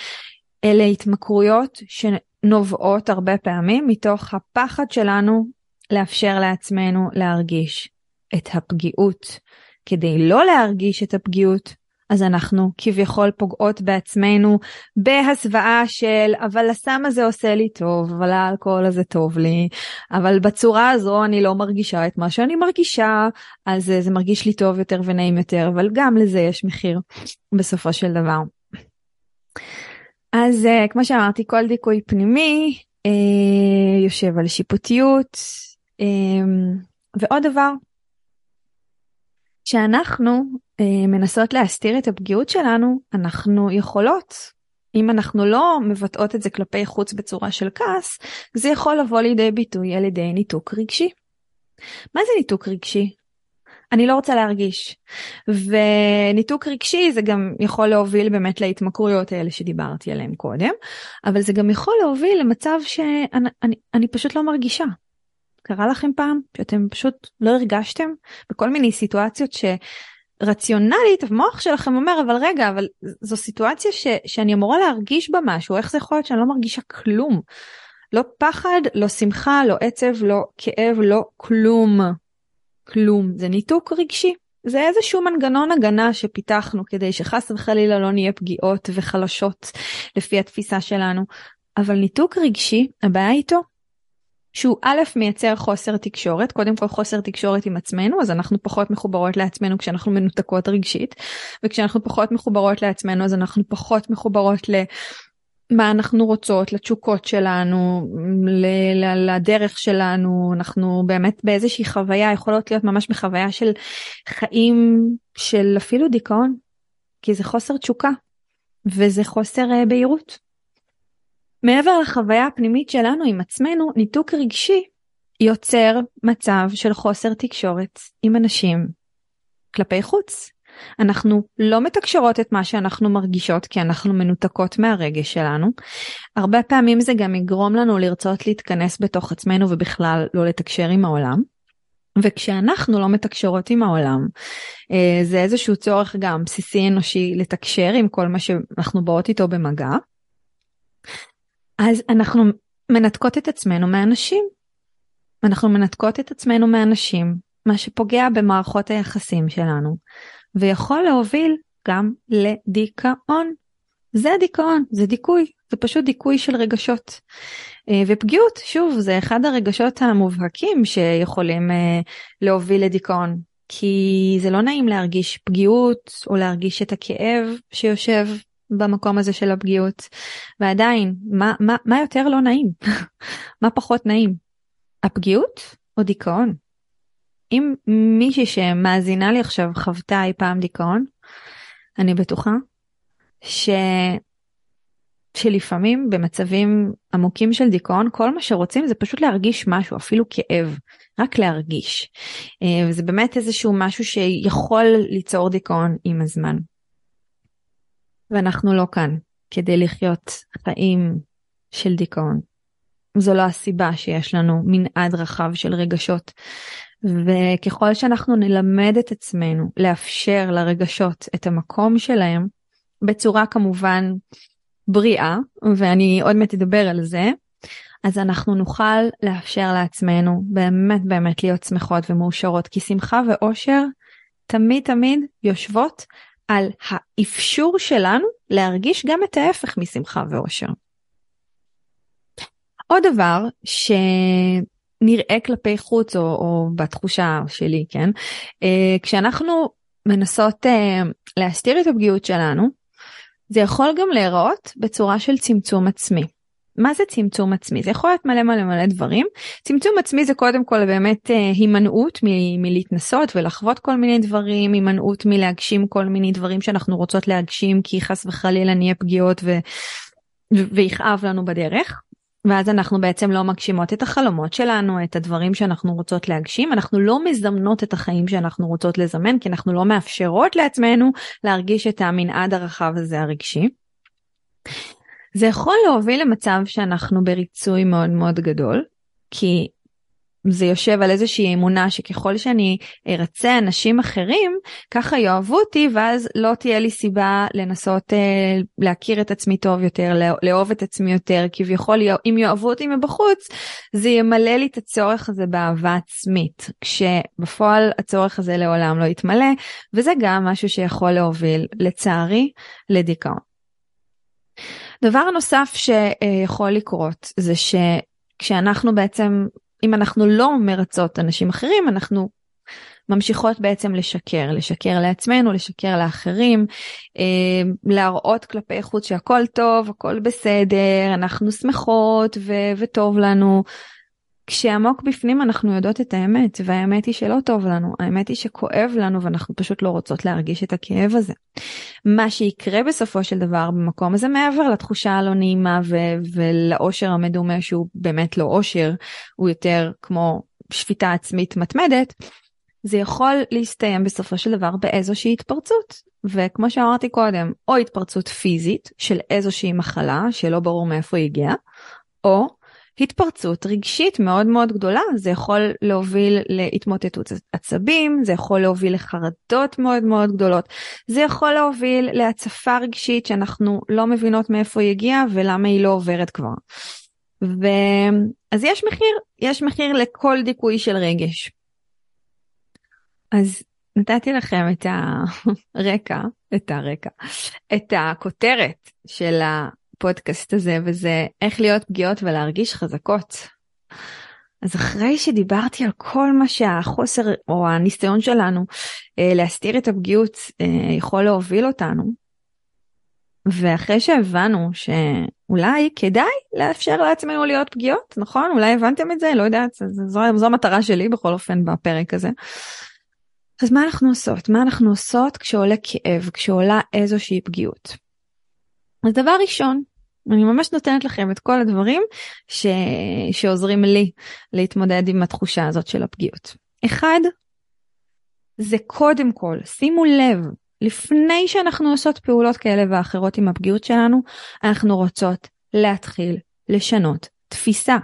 אלה התמכרויות שנובעות הרבה פעמים מתוך הפחד שלנו לאפשר לעצמנו להרגיש את הפגיעות. כדי לא להרגיש את הפגיעות, אז אנחנו כביכול פוגעות בעצמנו בהסוואה של אבל הסם הזה עושה לי טוב, אבל האלכוהול הזה טוב לי, אבל בצורה הזו אני לא מרגישה את מה שאני מרגישה, אז זה מרגיש לי טוב יותר ונעים יותר, אבל גם לזה יש מחיר בסופו של דבר. אז אה, כמו שאמרתי, כל דיכוי פנימי אה, יושב על שיפוטיות. אה, ועוד דבר כשאנחנו אה, מנסות להסתיר את הפגיעות שלנו, אנחנו יכולות, אם אנחנו לא מבטאות את זה כלפי חוץ בצורה של כעס, זה יכול לבוא לידי ביטוי על ידי ניתוק רגשי. מה זה ניתוק רגשי? אני לא רוצה להרגיש. וניתוק רגשי זה גם יכול להוביל באמת להתמכרויות האלה שדיברתי עליהן קודם, אבל זה גם יכול להוביל למצב שאני אני, אני פשוט לא מרגישה. קרה לכם פעם שאתם פשוט לא הרגשתם בכל מיני סיטואציות שרציונלית המוח שלכם אומר אבל רגע אבל זו סיטואציה ש, שאני אמורה להרגיש בה משהו איך זה יכול להיות שאני לא מרגישה כלום. לא פחד לא שמחה לא עצב לא כאב לא כלום. כלום זה ניתוק רגשי. זה איזשהו מנגנון הגנה שפיתחנו כדי שחס וחלילה לא נהיה פגיעות וחלשות לפי התפיסה שלנו. אבל ניתוק רגשי הבעיה איתו שהוא א' מייצר חוסר תקשורת, קודם כל חוסר תקשורת עם עצמנו, אז אנחנו פחות מחוברות לעצמנו כשאנחנו מנותקות רגשית, וכשאנחנו פחות מחוברות לעצמנו אז אנחנו פחות מחוברות ל... מה אנחנו רוצות, לתשוקות שלנו, לדרך שלנו, אנחנו באמת באיזושהי חוויה, יכולות להיות ממש בחוויה של חיים של אפילו דיכאון, כי זה חוסר תשוקה וזה חוסר אה, בהירות. מעבר לחוויה הפנימית שלנו עם עצמנו, ניתוק רגשי יוצר מצב של חוסר תקשורת עם אנשים כלפי חוץ. אנחנו לא מתקשרות את מה שאנחנו מרגישות כי אנחנו מנותקות מהרגש שלנו. הרבה פעמים זה גם יגרום לנו לרצות להתכנס בתוך עצמנו ובכלל לא לתקשר עם העולם. וכשאנחנו לא מתקשרות עם העולם, אה, זה איזשהו צורך גם בסיסי אנושי לתקשר עם כל מה שאנחנו באות איתו במגע. אז אנחנו מנתקות את עצמנו מאנשים. אנחנו מנתקות את עצמנו מאנשים, מה שפוגע במערכות היחסים שלנו, ויכול להוביל גם לדיכאון. זה דיכאון, זה דיכוי, זה פשוט דיכוי של רגשות. אה, ופגיעות, שוב, זה אחד הרגשות המובהקים שיכולים אה, להוביל לדיכאון. כי זה לא נעים להרגיש פגיעות או להרגיש את הכאב שיושב במקום הזה של הפגיעות. ועדיין, מה, מה, מה יותר לא נעים? מה פחות נעים? הפגיעות או דיכאון? אם מישהי שמאזינה לי עכשיו חוותה אי פעם דיכאון, אני בטוחה ש... שלפעמים במצבים עמוקים של דיכאון כל מה שרוצים זה פשוט להרגיש משהו אפילו כאב רק להרגיש אה, וזה באמת איזשהו משהו שיכול ליצור דיכאון עם הזמן. ואנחנו לא כאן כדי לחיות חיים של דיכאון. זו לא הסיבה שיש לנו מנעד רחב של רגשות. וככל שאנחנו נלמד את עצמנו לאפשר לרגשות את המקום שלהם, בצורה כמובן בריאה, ואני עוד מעט אדבר על זה, אז אנחנו נוכל לאפשר לעצמנו באמת באמת להיות שמחות ומאושרות, כי שמחה ואושר תמיד תמיד יושבות על האפשור שלנו להרגיש גם את ההפך משמחה ואושר. עוד דבר שנראה כלפי חוץ או, או בתחושה שלי כן אה, כשאנחנו מנסות אה, להסתיר את הפגיעות שלנו זה יכול גם להיראות בצורה של צמצום עצמי. מה זה צמצום עצמי? זה יכול להיות מלא מלא מלא דברים. צמצום עצמי זה קודם כל באמת אה, הימנעות מ- מלהתנסות ולחוות כל מיני דברים, הימנעות מלהגשים כל מיני דברים שאנחנו רוצות להגשים כי חס וחלילה נהיה פגיעות ו- ויכאב לנו בדרך. ואז אנחנו בעצם לא מגשימות את החלומות שלנו, את הדברים שאנחנו רוצות להגשים, אנחנו לא מזמנות את החיים שאנחנו רוצות לזמן, כי אנחנו לא מאפשרות לעצמנו להרגיש את המנעד הרחב הזה הרגשי. זה יכול להוביל למצב שאנחנו בריצוי מאוד מאוד גדול, כי זה יושב על איזושהי אמונה שככל שאני ארצה אנשים אחרים, ככה יאהבו אותי ואז לא תהיה לי סיבה לנסות אה, להכיר את עצמי טוב יותר, לא, לאהוב את עצמי יותר, כביכול אם יאהבו אותי מבחוץ, זה ימלא לי את הצורך הזה באהבה עצמית, כשבפועל הצורך הזה לעולם לא יתמלא, וזה גם משהו שיכול להוביל, לצערי, לדיכאון. דבר נוסף שיכול לקרות זה שכשאנחנו בעצם אם אנחנו לא מרצות אנשים אחרים אנחנו ממשיכות בעצם לשקר, לשקר לעצמנו, לשקר לאחרים, אה, להראות כלפי חוץ שהכל טוב, הכל בסדר, אנחנו שמחות וטוב לנו, כשעמוק בפנים אנחנו יודעות את האמת, והאמת היא שלא טוב לנו, האמת היא שכואב לנו ואנחנו פשוט לא רוצות להרגיש את הכאב הזה. מה שיקרה בסופו של דבר במקום הזה מעבר לתחושה הלא נעימה ו- ולאושר המדומה שהוא באמת לא אושר, הוא יותר כמו שפיטה עצמית מתמדת, זה יכול להסתיים בסופו של דבר באיזושהי התפרצות. וכמו שאמרתי קודם, או התפרצות פיזית של איזושהי מחלה שלא ברור מאיפה היא הגיעה, או התפרצות רגשית מאוד מאוד גדולה, זה יכול להוביל להתמוטטות עצבים, זה יכול להוביל לחרדות מאוד מאוד גדולות, זה יכול להוביל להצפה רגשית שאנחנו לא מבינות מאיפה היא הגיעה ולמה היא לא עוברת כבר. ואז יש מחיר, יש מחיר לכל דיכוי של רגש. אז נתתי לכם את הרקע, את הרקע, את הכותרת של ה... הפודקאסט הזה וזה איך להיות פגיעות ולהרגיש חזקות. אז אחרי שדיברתי על כל מה שהחוסר או הניסיון שלנו אה, להסתיר את הפגיעות אה, יכול להוביל אותנו, ואחרי שהבנו שאולי כדאי לאפשר לעצמנו להיות פגיעות, נכון? אולי הבנתם את זה? לא יודעת, זו, זו המטרה שלי בכל אופן בפרק הזה. אז מה אנחנו עושות? מה אנחנו עושות כשעולה כאב, כשעולה איזושהי פגיעות? אז דבר ראשון, אני ממש נותנת לכם את כל הדברים ש... שעוזרים לי להתמודד עם התחושה הזאת של הפגיעות. אחד, זה קודם כל, שימו לב, לפני שאנחנו עושות פעולות כאלה ואחרות עם הפגיעות שלנו, אנחנו רוצות להתחיל לשנות תפיסה.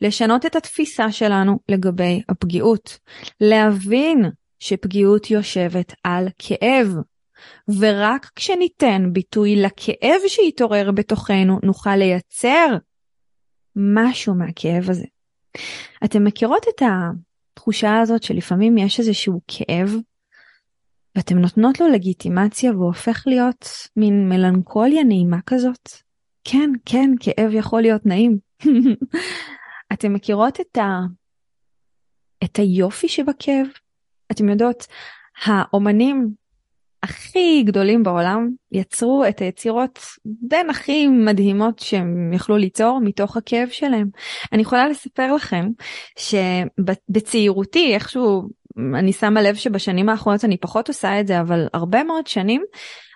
לשנות את התפיסה שלנו לגבי הפגיעות. להבין שפגיעות יושבת על כאב. ורק כשניתן ביטוי לכאב שהתעורר בתוכנו נוכל לייצר משהו מהכאב הזה. אתם מכירות את התחושה הזאת שלפעמים יש איזשהו כאב ואתם נותנות לו לגיטימציה והוא הופך להיות מין מלנכוליה נעימה כזאת? כן, כן, כאב יכול להיות נעים. אתם מכירות את, ה... את היופי שבכאב? אתם יודעות, האומנים הכי גדולים בעולם יצרו את היצירות בין הכי מדהימות שהם יכלו ליצור מתוך הכאב שלהם. אני יכולה לספר לכם שבצעירותי איכשהו אני שמה לב שבשנים האחרונות אני פחות עושה את זה אבל הרבה מאוד שנים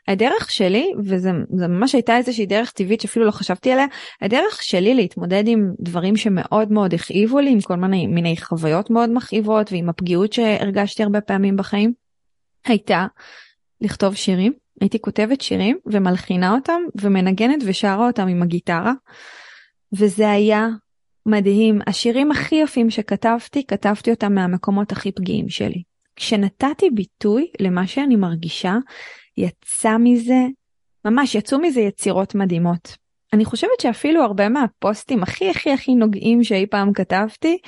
הדרך שלי וזה ממש הייתה איזושהי דרך טבעית שאפילו לא חשבתי עליה הדרך שלי להתמודד עם דברים שמאוד מאוד הכאיבו לי עם כל מיני מיני חוויות מאוד מכאיבות ועם הפגיעות שהרגשתי הרבה פעמים בחיים הייתה לכתוב שירים, הייתי כותבת שירים ומלחינה אותם ומנגנת ושרה אותם עם הגיטרה. וזה היה מדהים. השירים הכי יפים שכתבתי, כתבתי אותם מהמקומות הכי פגיעים שלי. כשנתתי ביטוי למה שאני מרגישה, יצא מזה, ממש יצאו מזה יצירות מדהימות. אני חושבת שאפילו הרבה מהפוסטים הכי הכי הכי נוגעים שאי פעם כתבתי,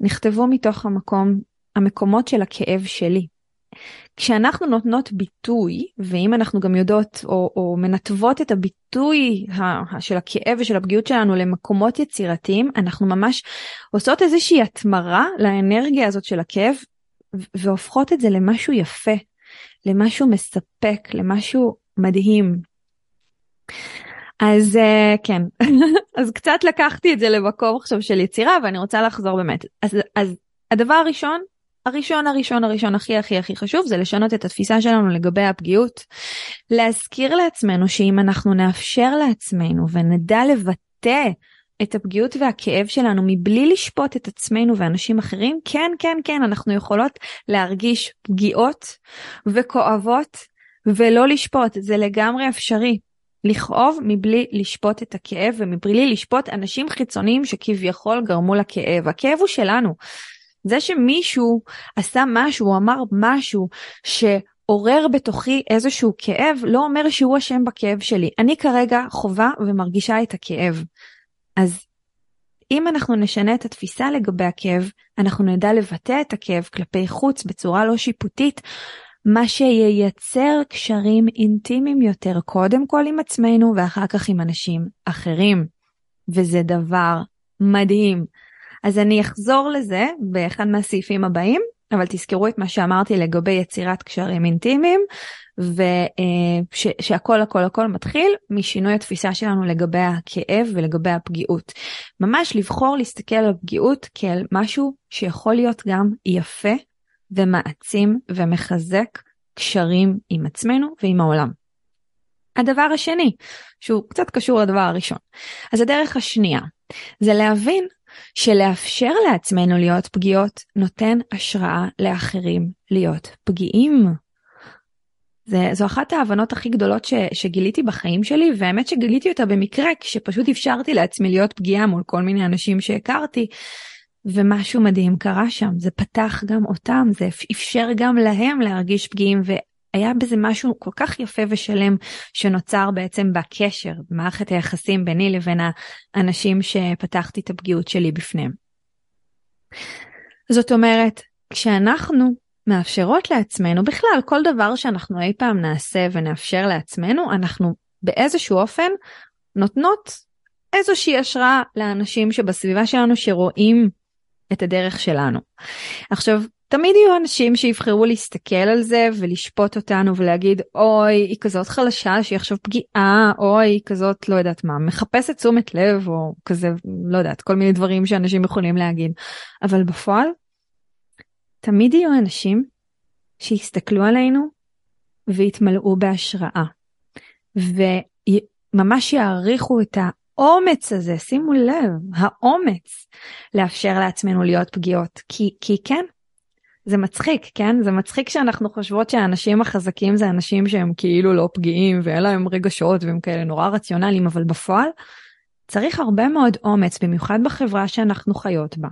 נכתבו מתוך המקום, המקומות של הכאב שלי. כשאנחנו נותנות ביטוי, ואם אנחנו גם יודעות או, או מנתבות את הביטוי של הכאב ושל הפגיעות שלנו למקומות יצירתיים, אנחנו ממש עושות איזושהי התמרה לאנרגיה הזאת של הכאב, והופכות את זה למשהו יפה, למשהו מספק, למשהו מדהים. אז uh, כן, אז קצת לקחתי את זה למקום עכשיו של יצירה ואני רוצה לחזור באמת. אז, אז הדבר הראשון הראשון הראשון הראשון הכי הכי הכי חשוב זה לשנות את התפיסה שלנו לגבי הפגיעות. להזכיר לעצמנו שאם אנחנו נאפשר לעצמנו ונדע לבטא את הפגיעות והכאב שלנו מבלי לשפוט את עצמנו ואנשים אחרים, כן כן כן אנחנו יכולות להרגיש פגיעות וכואבות ולא לשפוט, זה לגמרי אפשרי. לכאוב מבלי לשפוט את הכאב ומבלי לשפוט אנשים חיצוניים שכביכול גרמו לכאב. הכאב הוא שלנו. זה שמישהו עשה משהו, אמר משהו שעורר בתוכי איזשהו כאב, לא אומר שהוא אשם בכאב שלי. אני כרגע חווה ומרגישה את הכאב. אז אם אנחנו נשנה את התפיסה לגבי הכאב, אנחנו נדע לבטא את הכאב כלפי חוץ בצורה לא שיפוטית, מה שייצר קשרים אינטימיים יותר, קודם כל עם עצמנו ואחר כך עם אנשים אחרים. וזה דבר מדהים. אז אני אחזור לזה באחד מהסעיפים הבאים, אבל תזכרו את מה שאמרתי לגבי יצירת קשרים אינטימיים, ושהכל הכל הכל מתחיל משינוי התפיסה שלנו לגבי הכאב ולגבי הפגיעות. ממש לבחור להסתכל על הפגיעות כאל משהו שיכול להיות גם יפה ומעצים ומחזק קשרים עם עצמנו ועם העולם. הדבר השני, שהוא קצת קשור לדבר הראשון, אז הדרך השנייה, זה להבין שלאפשר לעצמנו להיות פגיעות נותן השראה לאחרים להיות פגיעים. זה, זו אחת ההבנות הכי גדולות ש, שגיליתי בחיים שלי, והאמת שגיליתי אותה במקרה כשפשוט אפשרתי לעצמי להיות פגיעה מול כל מיני אנשים שהכרתי, ומשהו מדהים קרה שם, זה פתח גם אותם, זה אפשר גם להם להרגיש פגיעים, היה בזה משהו כל כך יפה ושלם שנוצר בעצם בקשר, במערכת היחסים ביני לבין האנשים שפתחתי את הפגיעות שלי בפניהם. זאת אומרת, כשאנחנו מאפשרות לעצמנו, בכלל כל דבר שאנחנו אי פעם נעשה ונאפשר לעצמנו, אנחנו באיזשהו אופן נותנות איזושהי השראה לאנשים שבסביבה שלנו שרואים את הדרך שלנו. עכשיו, תמיד יהיו אנשים שיבחרו להסתכל על זה ולשפוט אותנו ולהגיד אוי היא כזאת חלשה שהיא עכשיו פגיעה אוי היא כזאת לא יודעת מה מחפשת תשומת לב או כזה לא יודעת כל מיני דברים שאנשים יכולים להגיד. אבל בפועל תמיד יהיו אנשים שיסתכלו עלינו ויתמלאו בהשראה. וממש יעריכו את האומץ הזה שימו לב האומץ לאפשר לעצמנו להיות פגיעות. כי כי כן זה מצחיק, כן? זה מצחיק שאנחנו חושבות שהאנשים החזקים זה אנשים שהם כאילו לא פגיעים ואין להם רגשות והם כאלה נורא רציונליים, אבל בפועל צריך הרבה מאוד אומץ, במיוחד בחברה שאנחנו חיות בה,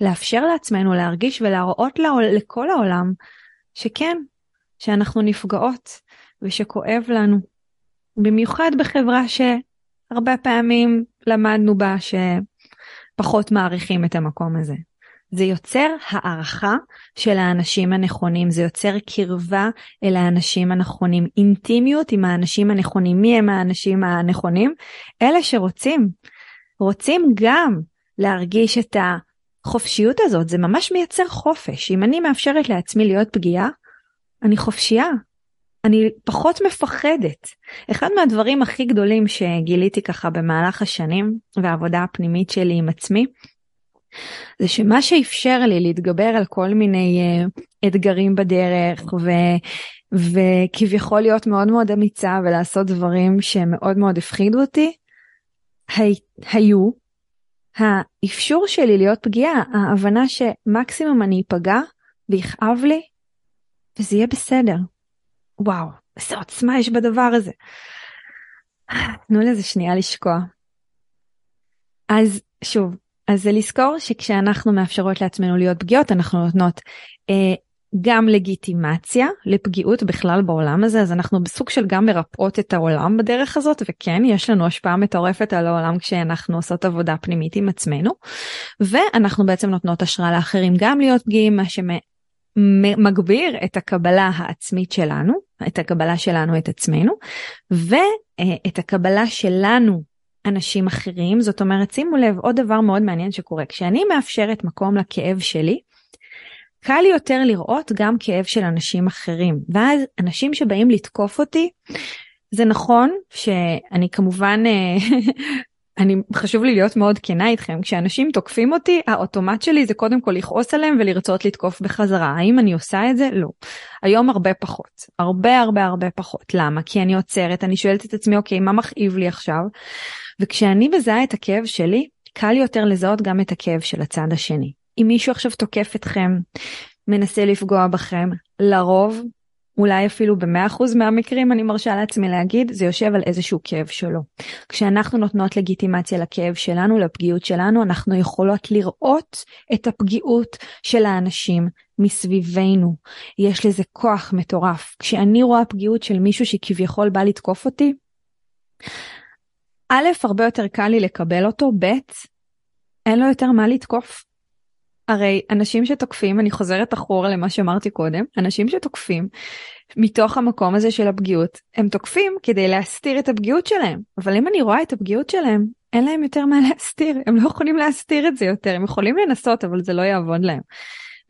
לאפשר לעצמנו להרגיש ולהראות לעול, לכל העולם שכן, שאנחנו נפגעות ושכואב לנו. במיוחד בחברה שהרבה פעמים למדנו בה שפחות מעריכים את המקום הזה. זה יוצר הערכה של האנשים הנכונים, זה יוצר קרבה אל האנשים הנכונים, אינטימיות עם האנשים הנכונים. מי הם האנשים הנכונים? אלה שרוצים, רוצים גם להרגיש את החופשיות הזאת, זה ממש מייצר חופש. אם אני מאפשרת לעצמי להיות פגיעה, אני חופשייה, אני פחות מפחדת. אחד מהדברים הכי גדולים שגיליתי ככה במהלך השנים והעבודה הפנימית שלי עם עצמי, זה שמה שאפשר לי להתגבר על כל מיני uh, אתגרים בדרך ו, וכביכול להיות מאוד מאוד אמיצה ולעשות דברים שמאוד מאוד הפחידו אותי, הי, היו האפשור שלי להיות פגיעה, ההבנה שמקסימום אני אפגע ויכאב לי וזה יהיה בסדר. וואו, איזה עוצמה יש בדבר הזה. תנו לזה שנייה לשקוע. אז שוב, אז זה לזכור שכשאנחנו מאפשרות לעצמנו להיות פגיעות אנחנו נותנות אה, גם לגיטימציה לפגיעות בכלל בעולם הזה אז אנחנו בסוג של גם מרפאות את העולם בדרך הזאת וכן יש לנו השפעה מטורפת על העולם כשאנחנו עושות עבודה פנימית עם עצמנו ואנחנו בעצם נותנות השראה לאחרים גם להיות פגיעים מה מגביר את הקבלה העצמית שלנו, את הקבלה שלנו את עצמנו, ואת הקבלה שלנו אנשים אחרים. זאת אומרת, שימו לב, עוד דבר מאוד מעניין שקורה, כשאני מאפשרת מקום לכאב שלי, קל יותר לראות גם כאב של אנשים אחרים. ואז אנשים שבאים לתקוף אותי, זה נכון שאני כמובן אה, אני חשוב לי להיות מאוד כנה איתכם. כשאנשים תוקפים אותי האוטומט שלי זה קודם כל לכעוס עליהם ולרצות לתקוף בחזרה. האם אני עושה את זה? לא. היום הרבה פחות. הרבה הרבה הרבה פחות. למה? כי אני עוצרת אני שואלת את עצמי אוקיי מה מכאיב לי עכשיו? וכשאני מזהה את הכאב שלי קל יותר לזהות גם את הכאב של הצד השני. אם מישהו עכשיו תוקף אתכם מנסה לפגוע בכם לרוב אולי אפילו במאה אחוז מהמקרים אני מרשה לעצמי להגיד זה יושב על איזשהו כאב שלו. כשאנחנו נותנות לגיטימציה לכאב שלנו לפגיעות שלנו אנחנו יכולות לראות את הפגיעות של האנשים מסביבנו. יש לזה כוח מטורף. כשאני רואה פגיעות של מישהו שכביכול בא לתקוף אותי, א', הרבה יותר קל לי לקבל אותו, ב', אין לו יותר מה לתקוף. הרי אנשים שתוקפים, אני חוזרת אחורה למה שאמרתי קודם, אנשים שתוקפים מתוך המקום הזה של הפגיעות, הם תוקפים כדי להסתיר את הפגיעות שלהם, אבל אם אני רואה את הפגיעות שלהם, אין להם יותר מה להסתיר, הם לא יכולים להסתיר את זה יותר, הם יכולים לנסות אבל זה לא יעבוד להם.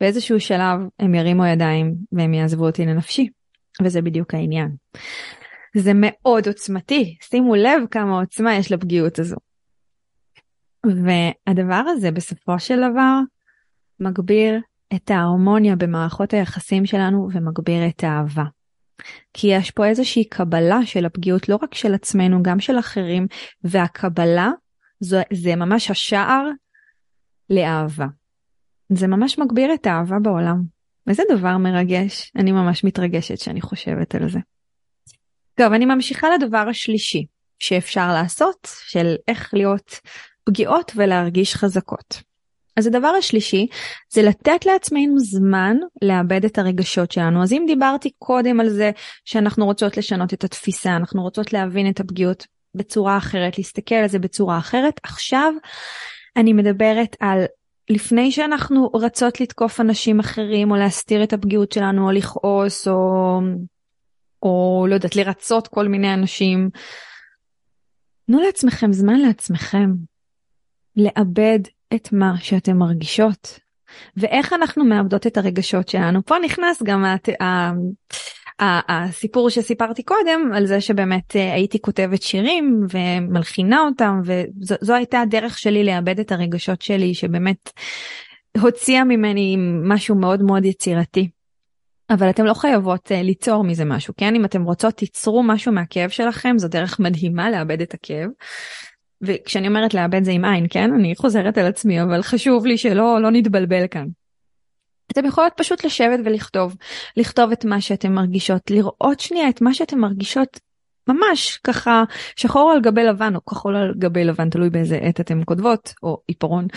באיזשהו שלב הם ירימו ידיים והם יעזבו אותי לנפשי, וזה בדיוק העניין. זה מאוד עוצמתי, שימו לב כמה עוצמה יש לפגיעות הזו. והדבר הזה בסופו של דבר מגביר את ההרמוניה במערכות היחסים שלנו ומגביר את האהבה. כי יש פה איזושהי קבלה של הפגיעות לא רק של עצמנו גם של אחרים והקבלה זו, זה ממש השער לאהבה. זה ממש מגביר את האהבה בעולם. וזה דבר מרגש, אני ממש מתרגשת שאני חושבת על זה. טוב, אני ממשיכה לדבר השלישי שאפשר לעשות, של איך להיות פגיעות ולהרגיש חזקות. אז הדבר השלישי זה לתת לעצמנו זמן לאבד את הרגשות שלנו. אז אם דיברתי קודם על זה שאנחנו רוצות לשנות את התפיסה, אנחנו רוצות להבין את הפגיעות בצורה אחרת, להסתכל על זה בצורה אחרת, עכשיו אני מדברת על לפני שאנחנו רצות לתקוף אנשים אחרים או להסתיר את הפגיעות שלנו או לכעוס או, או לא יודעת לרצות כל מיני אנשים. תנו לעצמכם זמן לעצמכם. לאבד את מה שאתם מרגישות. ואיך אנחנו מאבדות את הרגשות שלנו. פה נכנס גם הת... הסיפור שסיפרתי קודם על זה שבאמת אה, הייתי כותבת שירים ומלחינה אותם וזו הייתה הדרך שלי לאבד את הרגשות שלי שבאמת הוציאה ממני משהו מאוד מאוד יצירתי. אבל אתם לא חייבות uh, ליצור מזה משהו כן אם אתם רוצות תיצרו משהו מהכאב שלכם זו דרך מדהימה לאבד את הכאב. וכשאני אומרת לאבד זה עם עין, כן? אני חוזרת על עצמי, אבל חשוב לי שלא לא נתבלבל כאן. אתם יכולות פשוט לשבת ולכתוב, לכתוב את מה שאתם מרגישות, לראות שנייה את מה שאתם מרגישות ממש ככה שחור על גבי לבן או כחול על גבי לבן, תלוי באיזה עת אתם כותבות, או עיפרון.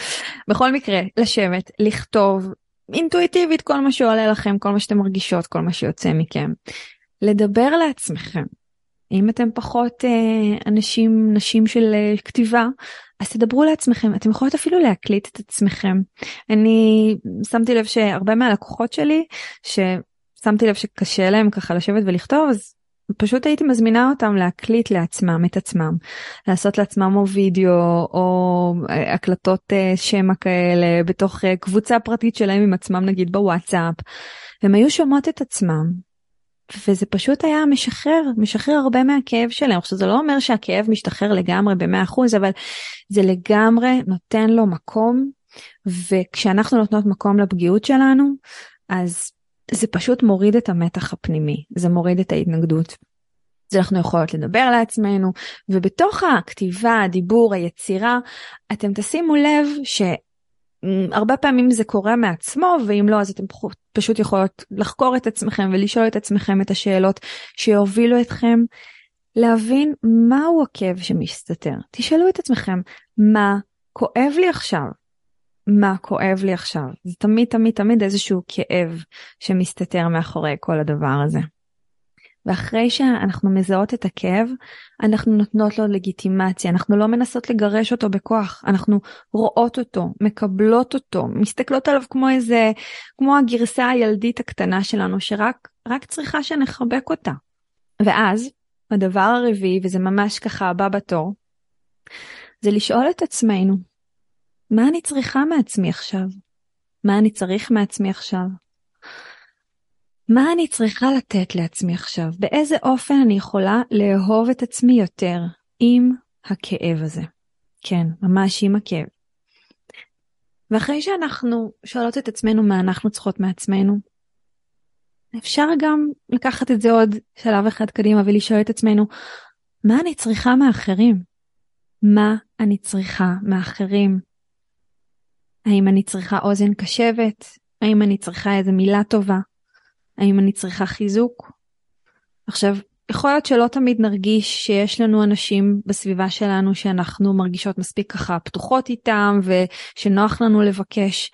בכל מקרה, לשבת, לכתוב אינטואיטיבית כל מה שעולה לכם, כל מה שאתם מרגישות, כל מה שיוצא מכם. לדבר לעצמכם, אם אתם פחות אה, אנשים, נשים של אה, כתיבה, אז תדברו לעצמכם, אתם יכולות אפילו להקליט את עצמכם. אני שמתי לב שהרבה מהלקוחות שלי, ששמתי לב שקשה להם ככה לשבת ולכתוב, אז פשוט הייתי מזמינה אותם להקליט לעצמם את עצמם, לעשות לעצמם או וידאו או אה, הקלטות אה, שמע כאלה בתוך אה, קבוצה פרטית שלהם עם עצמם נגיד בוואטסאפ. והם היו שומעות את עצמם וזה פשוט היה משחרר, משחרר הרבה מהכאב שלהם. עכשיו זה לא אומר שהכאב משתחרר לגמרי ב-100%, אבל זה לגמרי נותן לו מקום, וכשאנחנו נותנות מקום לפגיעות שלנו, אז זה פשוט מוריד את המתח הפנימי, זה מוריד את ההתנגדות. אז אנחנו יכולות לדבר לעצמנו, ובתוך הכתיבה, הדיבור, היצירה, אתם תשימו לב ש... הרבה פעמים זה קורה מעצמו ואם לא אז אתם פשוט יכולות לחקור את עצמכם ולשאול את עצמכם את השאלות שיובילו אתכם להבין מהו הכאב שמסתתר. תשאלו את עצמכם מה כואב לי עכשיו? מה כואב לי עכשיו? זה תמיד תמיד תמיד איזשהו כאב שמסתתר מאחורי כל הדבר הזה. ואחרי שאנחנו מזהות את הכאב, אנחנו נותנות לו לגיטימציה, אנחנו לא מנסות לגרש אותו בכוח, אנחנו רואות אותו, מקבלות אותו, מסתכלות עליו כמו איזה, כמו הגרסה הילדית הקטנה שלנו, שרק רק צריכה שנחבק אותה. ואז, הדבר הרביעי, וזה ממש ככה הבא בתור, זה לשאול את עצמנו, מה אני צריכה מעצמי עכשיו? מה אני צריך מעצמי עכשיו? מה אני צריכה לתת לעצמי עכשיו? באיזה אופן אני יכולה לאהוב את עצמי יותר עם הכאב הזה? כן, ממש עם הכאב. ואחרי שאנחנו שואלות את עצמנו מה אנחנו צריכות מעצמנו, אפשר גם לקחת את זה עוד שלב אחד קדימה ולשאול את עצמנו, מה אני צריכה מאחרים? מה אני צריכה מאחרים? האם אני צריכה אוזן קשבת? האם אני צריכה איזה מילה טובה? האם אני צריכה חיזוק? עכשיו, יכול להיות שלא תמיד נרגיש שיש לנו אנשים בסביבה שלנו שאנחנו מרגישות מספיק ככה פתוחות איתם ושנוח לנו לבקש,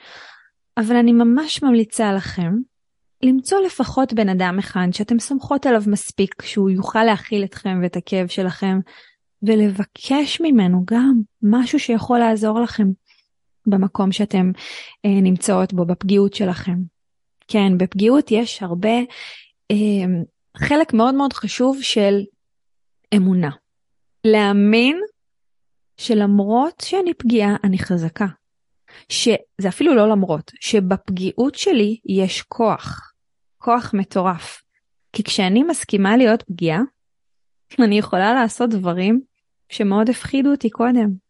אבל אני ממש ממליצה לכם למצוא לפחות בן אדם אחד שאתם סומכות עליו מספיק שהוא יוכל להכיל אתכם ואת הכאב שלכם ולבקש ממנו גם משהו שיכול לעזור לכם במקום שאתם אה, נמצאות בו, בפגיעות שלכם. כן, בפגיעות יש הרבה, אה, חלק מאוד מאוד חשוב של אמונה. להאמין שלמרות שאני פגיעה, אני חזקה. שזה אפילו לא למרות, שבפגיעות שלי יש כוח, כוח מטורף. כי כשאני מסכימה להיות פגיעה, אני יכולה לעשות דברים שמאוד הפחידו אותי קודם.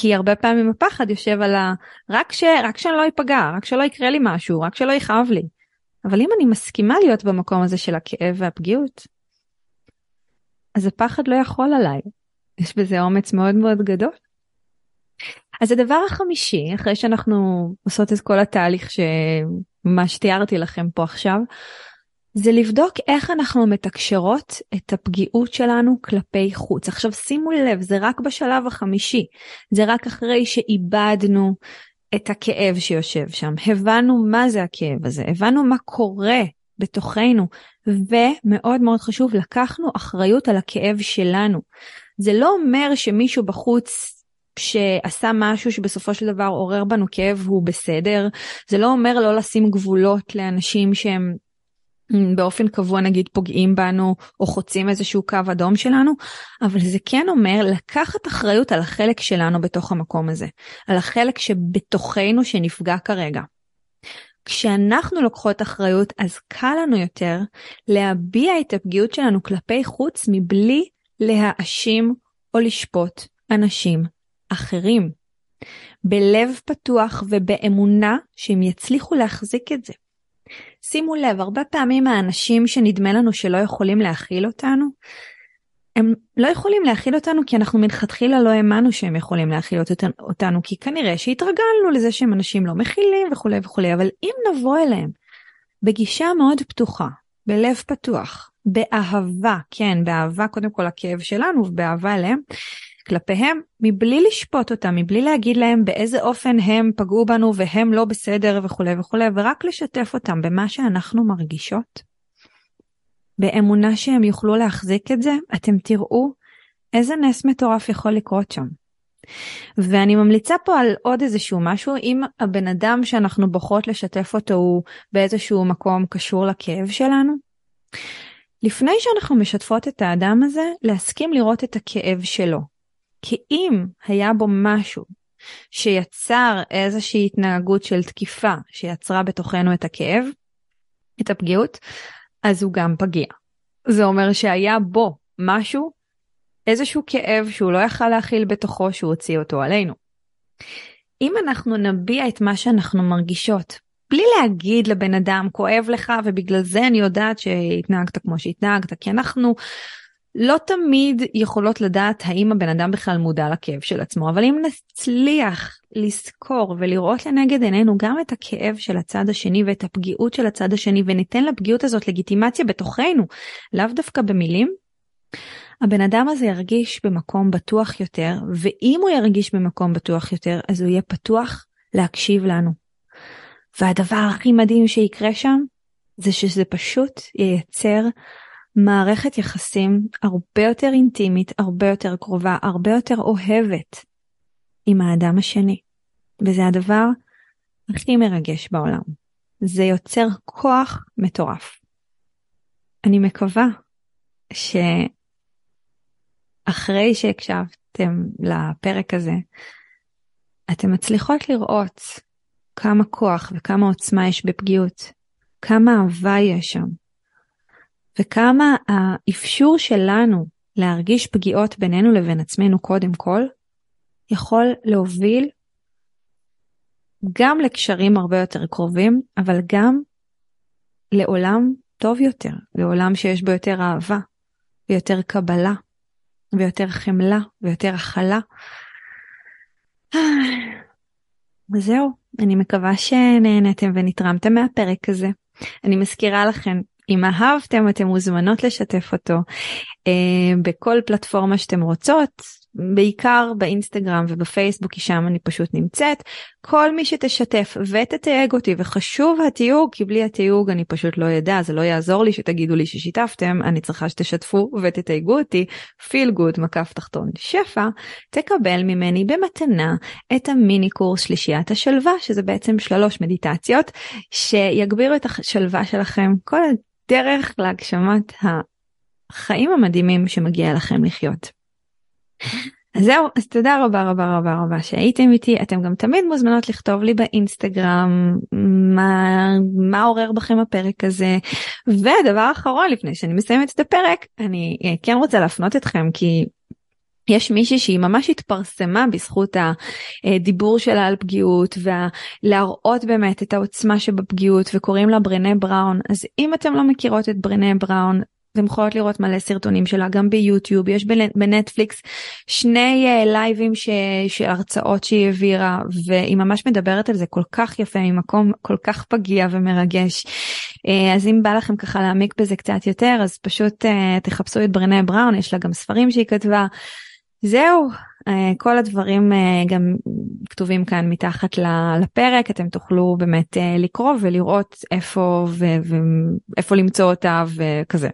כי הרבה פעמים הפחד יושב על ה... רק, ש... רק שאני לא אפגע, רק שלא יקרה לי משהו, רק שלא יכאב לי. אבל אם אני מסכימה להיות במקום הזה של הכאב והפגיעות, אז הפחד לא יכול עליי. יש בזה אומץ מאוד מאוד גדול. אז הדבר החמישי, אחרי שאנחנו עושות את כל התהליך שממש תיארתי לכם פה עכשיו, זה לבדוק איך אנחנו מתקשרות את הפגיעות שלנו כלפי חוץ. עכשיו שימו לב, זה רק בשלב החמישי, זה רק אחרי שאיבדנו את הכאב שיושב שם, הבנו מה זה הכאב הזה, הבנו מה קורה בתוכנו, ומאוד מאוד חשוב, לקחנו אחריות על הכאב שלנו. זה לא אומר שמישהו בחוץ שעשה משהו שבסופו של דבר עורר בנו כאב הוא בסדר, זה לא אומר לא לשים גבולות לאנשים שהם באופן קבוע נגיד פוגעים בנו או חוצים איזשהו קו אדום שלנו, אבל זה כן אומר לקחת אחריות על החלק שלנו בתוך המקום הזה, על החלק שבתוכנו שנפגע כרגע. כשאנחנו לוקחות אחריות אז קל לנו יותר להביע את הפגיעות שלנו כלפי חוץ מבלי להאשים או לשפוט אנשים אחרים. בלב פתוח ובאמונה שהם יצליחו להחזיק את זה. שימו לב, הרבה פעמים האנשים שנדמה לנו שלא יכולים להכיל אותנו, הם לא יכולים להכיל אותנו כי אנחנו מלכתחילה לא האמנו שהם יכולים להכיל אותנו, כי כנראה שהתרגלנו לזה שהם אנשים לא מכילים וכולי וכולי, אבל אם נבוא אליהם בגישה מאוד פתוחה, בלב פתוח, באהבה, כן, באהבה קודם כל הכאב שלנו ובאהבה אליהם, כלפיהם מבלי לשפוט אותם, מבלי להגיד להם באיזה אופן הם פגעו בנו והם לא בסדר וכולי וכולי, ורק לשתף אותם במה שאנחנו מרגישות. באמונה שהם יוכלו להחזיק את זה, אתם תראו איזה נס מטורף יכול לקרות שם. ואני ממליצה פה על עוד איזשהו משהו, אם הבן אדם שאנחנו בוחרות לשתף אותו הוא באיזשהו מקום קשור לכאב שלנו, לפני שאנחנו משתפות את האדם הזה, להסכים לראות את הכאב שלו. כי אם היה בו משהו שיצר איזושהי התנהגות של תקיפה שיצרה בתוכנו את הכאב, את הפגיעות, אז הוא גם פגיע. זה אומר שהיה בו משהו, איזשהו כאב שהוא לא יכל להכיל בתוכו שהוא הוציא אותו עלינו. אם אנחנו נביע את מה שאנחנו מרגישות, בלי להגיד לבן אדם כואב לך ובגלל זה אני יודעת שהתנהגת כמו שהתנהגת, כי אנחנו לא תמיד יכולות לדעת האם הבן אדם בכלל מודע לכאב של עצמו, אבל אם נצליח לזכור ולראות לנגד עינינו גם את הכאב של הצד השני ואת הפגיעות של הצד השני וניתן לפגיעות הזאת לגיטימציה בתוכנו, לאו דווקא במילים, הבן אדם הזה ירגיש במקום בטוח יותר, ואם הוא ירגיש במקום בטוח יותר, אז הוא יהיה פתוח להקשיב לנו. והדבר הכי מדהים שיקרה שם, זה שזה פשוט ייצר מערכת יחסים הרבה יותר אינטימית, הרבה יותר קרובה, הרבה יותר אוהבת עם האדם השני. וזה הדבר הכי מרגש בעולם. זה יוצר כוח מטורף. אני מקווה שאחרי שהקשבתם לפרק הזה, אתן מצליחות לראות כמה כוח וכמה עוצמה יש בפגיעות, כמה אהבה יש שם, וכמה האפשור שלנו להרגיש פגיעות בינינו לבין עצמנו קודם כל, יכול להוביל גם לקשרים הרבה יותר קרובים, אבל גם לעולם טוב יותר, לעולם שיש בו יותר אהבה, ויותר קבלה, ויותר חמלה, ויותר הכלה. וזהו, אני מקווה שנהנתם ונתרמתם מהפרק הזה. אני מזכירה לכם אם אהבתם אתם מוזמנות לשתף אותו אה, בכל פלטפורמה שאתם רוצות, בעיקר באינסטגרם ובפייסבוק כי שם אני פשוט נמצאת. כל מי שתשתף ותתייג אותי וחשוב התיוג כי בלי התיוג אני פשוט לא אדע זה לא יעזור לי שתגידו לי ששיתפתם אני צריכה שתשתפו ותתייגו אותי פיל גוד מקף תחתון שפע תקבל ממני במתנה את המיני קורס שלישיית השלווה שזה בעצם שלוש מדיטציות שיגבירו את השלווה שלכם כל דרך להגשמת החיים המדהימים שמגיע לכם לחיות. אז זהו, אז תודה רבה רבה רבה רבה שהייתם איתי, אתם גם תמיד מוזמנות לכתוב לי באינסטגרם מה, מה עורר בכם הפרק הזה. ודבר אחרון לפני שאני מסיימת את הפרק, אני אה, כן רוצה להפנות אתכם כי יש מישהי שהיא ממש התפרסמה בזכות הדיבור שלה על פגיעות ולהראות באמת את העוצמה שבפגיעות וקוראים לה ברנה בראון אז אם אתם לא מכירות את ברנה בראון אתם יכולות לראות מלא סרטונים שלה גם ביוטיוב יש בנטפליקס שני uh, לייבים ש... של הרצאות שהיא העבירה והיא ממש מדברת על זה כל כך יפה ממקום כל כך פגיע ומרגש uh, אז אם בא לכם ככה להעמיק בזה קצת יותר אז פשוט uh, תחפשו את ברנה בראון יש לה גם ספרים שהיא כתבה. זהו, אה, כל הדברים אה, גם כתובים כאן מתחת לפרק, אתם תוכלו באמת אה, לקרוא ולראות איפה ואיפה למצוא אותה וכזה.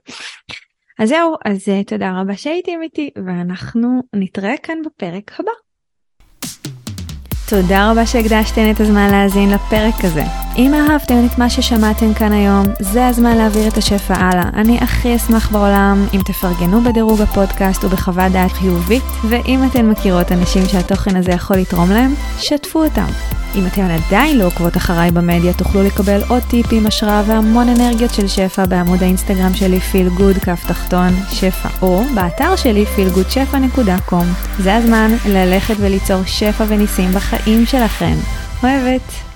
אז זהו, אז תודה רבה שהייתם איתי ואנחנו נתראה כאן בפרק הבא. תודה רבה שהקדשתן את הזמן להאזין לפרק הזה. אם אהבתם את מה ששמעתם כאן היום, זה הזמן להעביר את השפע הלאה. אני הכי אשמח בעולם אם תפרגנו בדירוג הפודקאסט ובחוות דעת חיובית, ואם אתן מכירות אנשים שהתוכן הזה יכול לתרום להם, שתפו אותם. אם אתן עדיין לא עוקבות אחריי במדיה, תוכלו לקבל עוד טיפים, השראה והמון אנרגיות של שפע בעמוד האינסטגרם שלי פיל גוד כף תחתון שפע, או באתר שלי feelgoodשפע.com. זה הזמן ללכת וליצור שפע וניסים בחיים שלכם. אוהבת.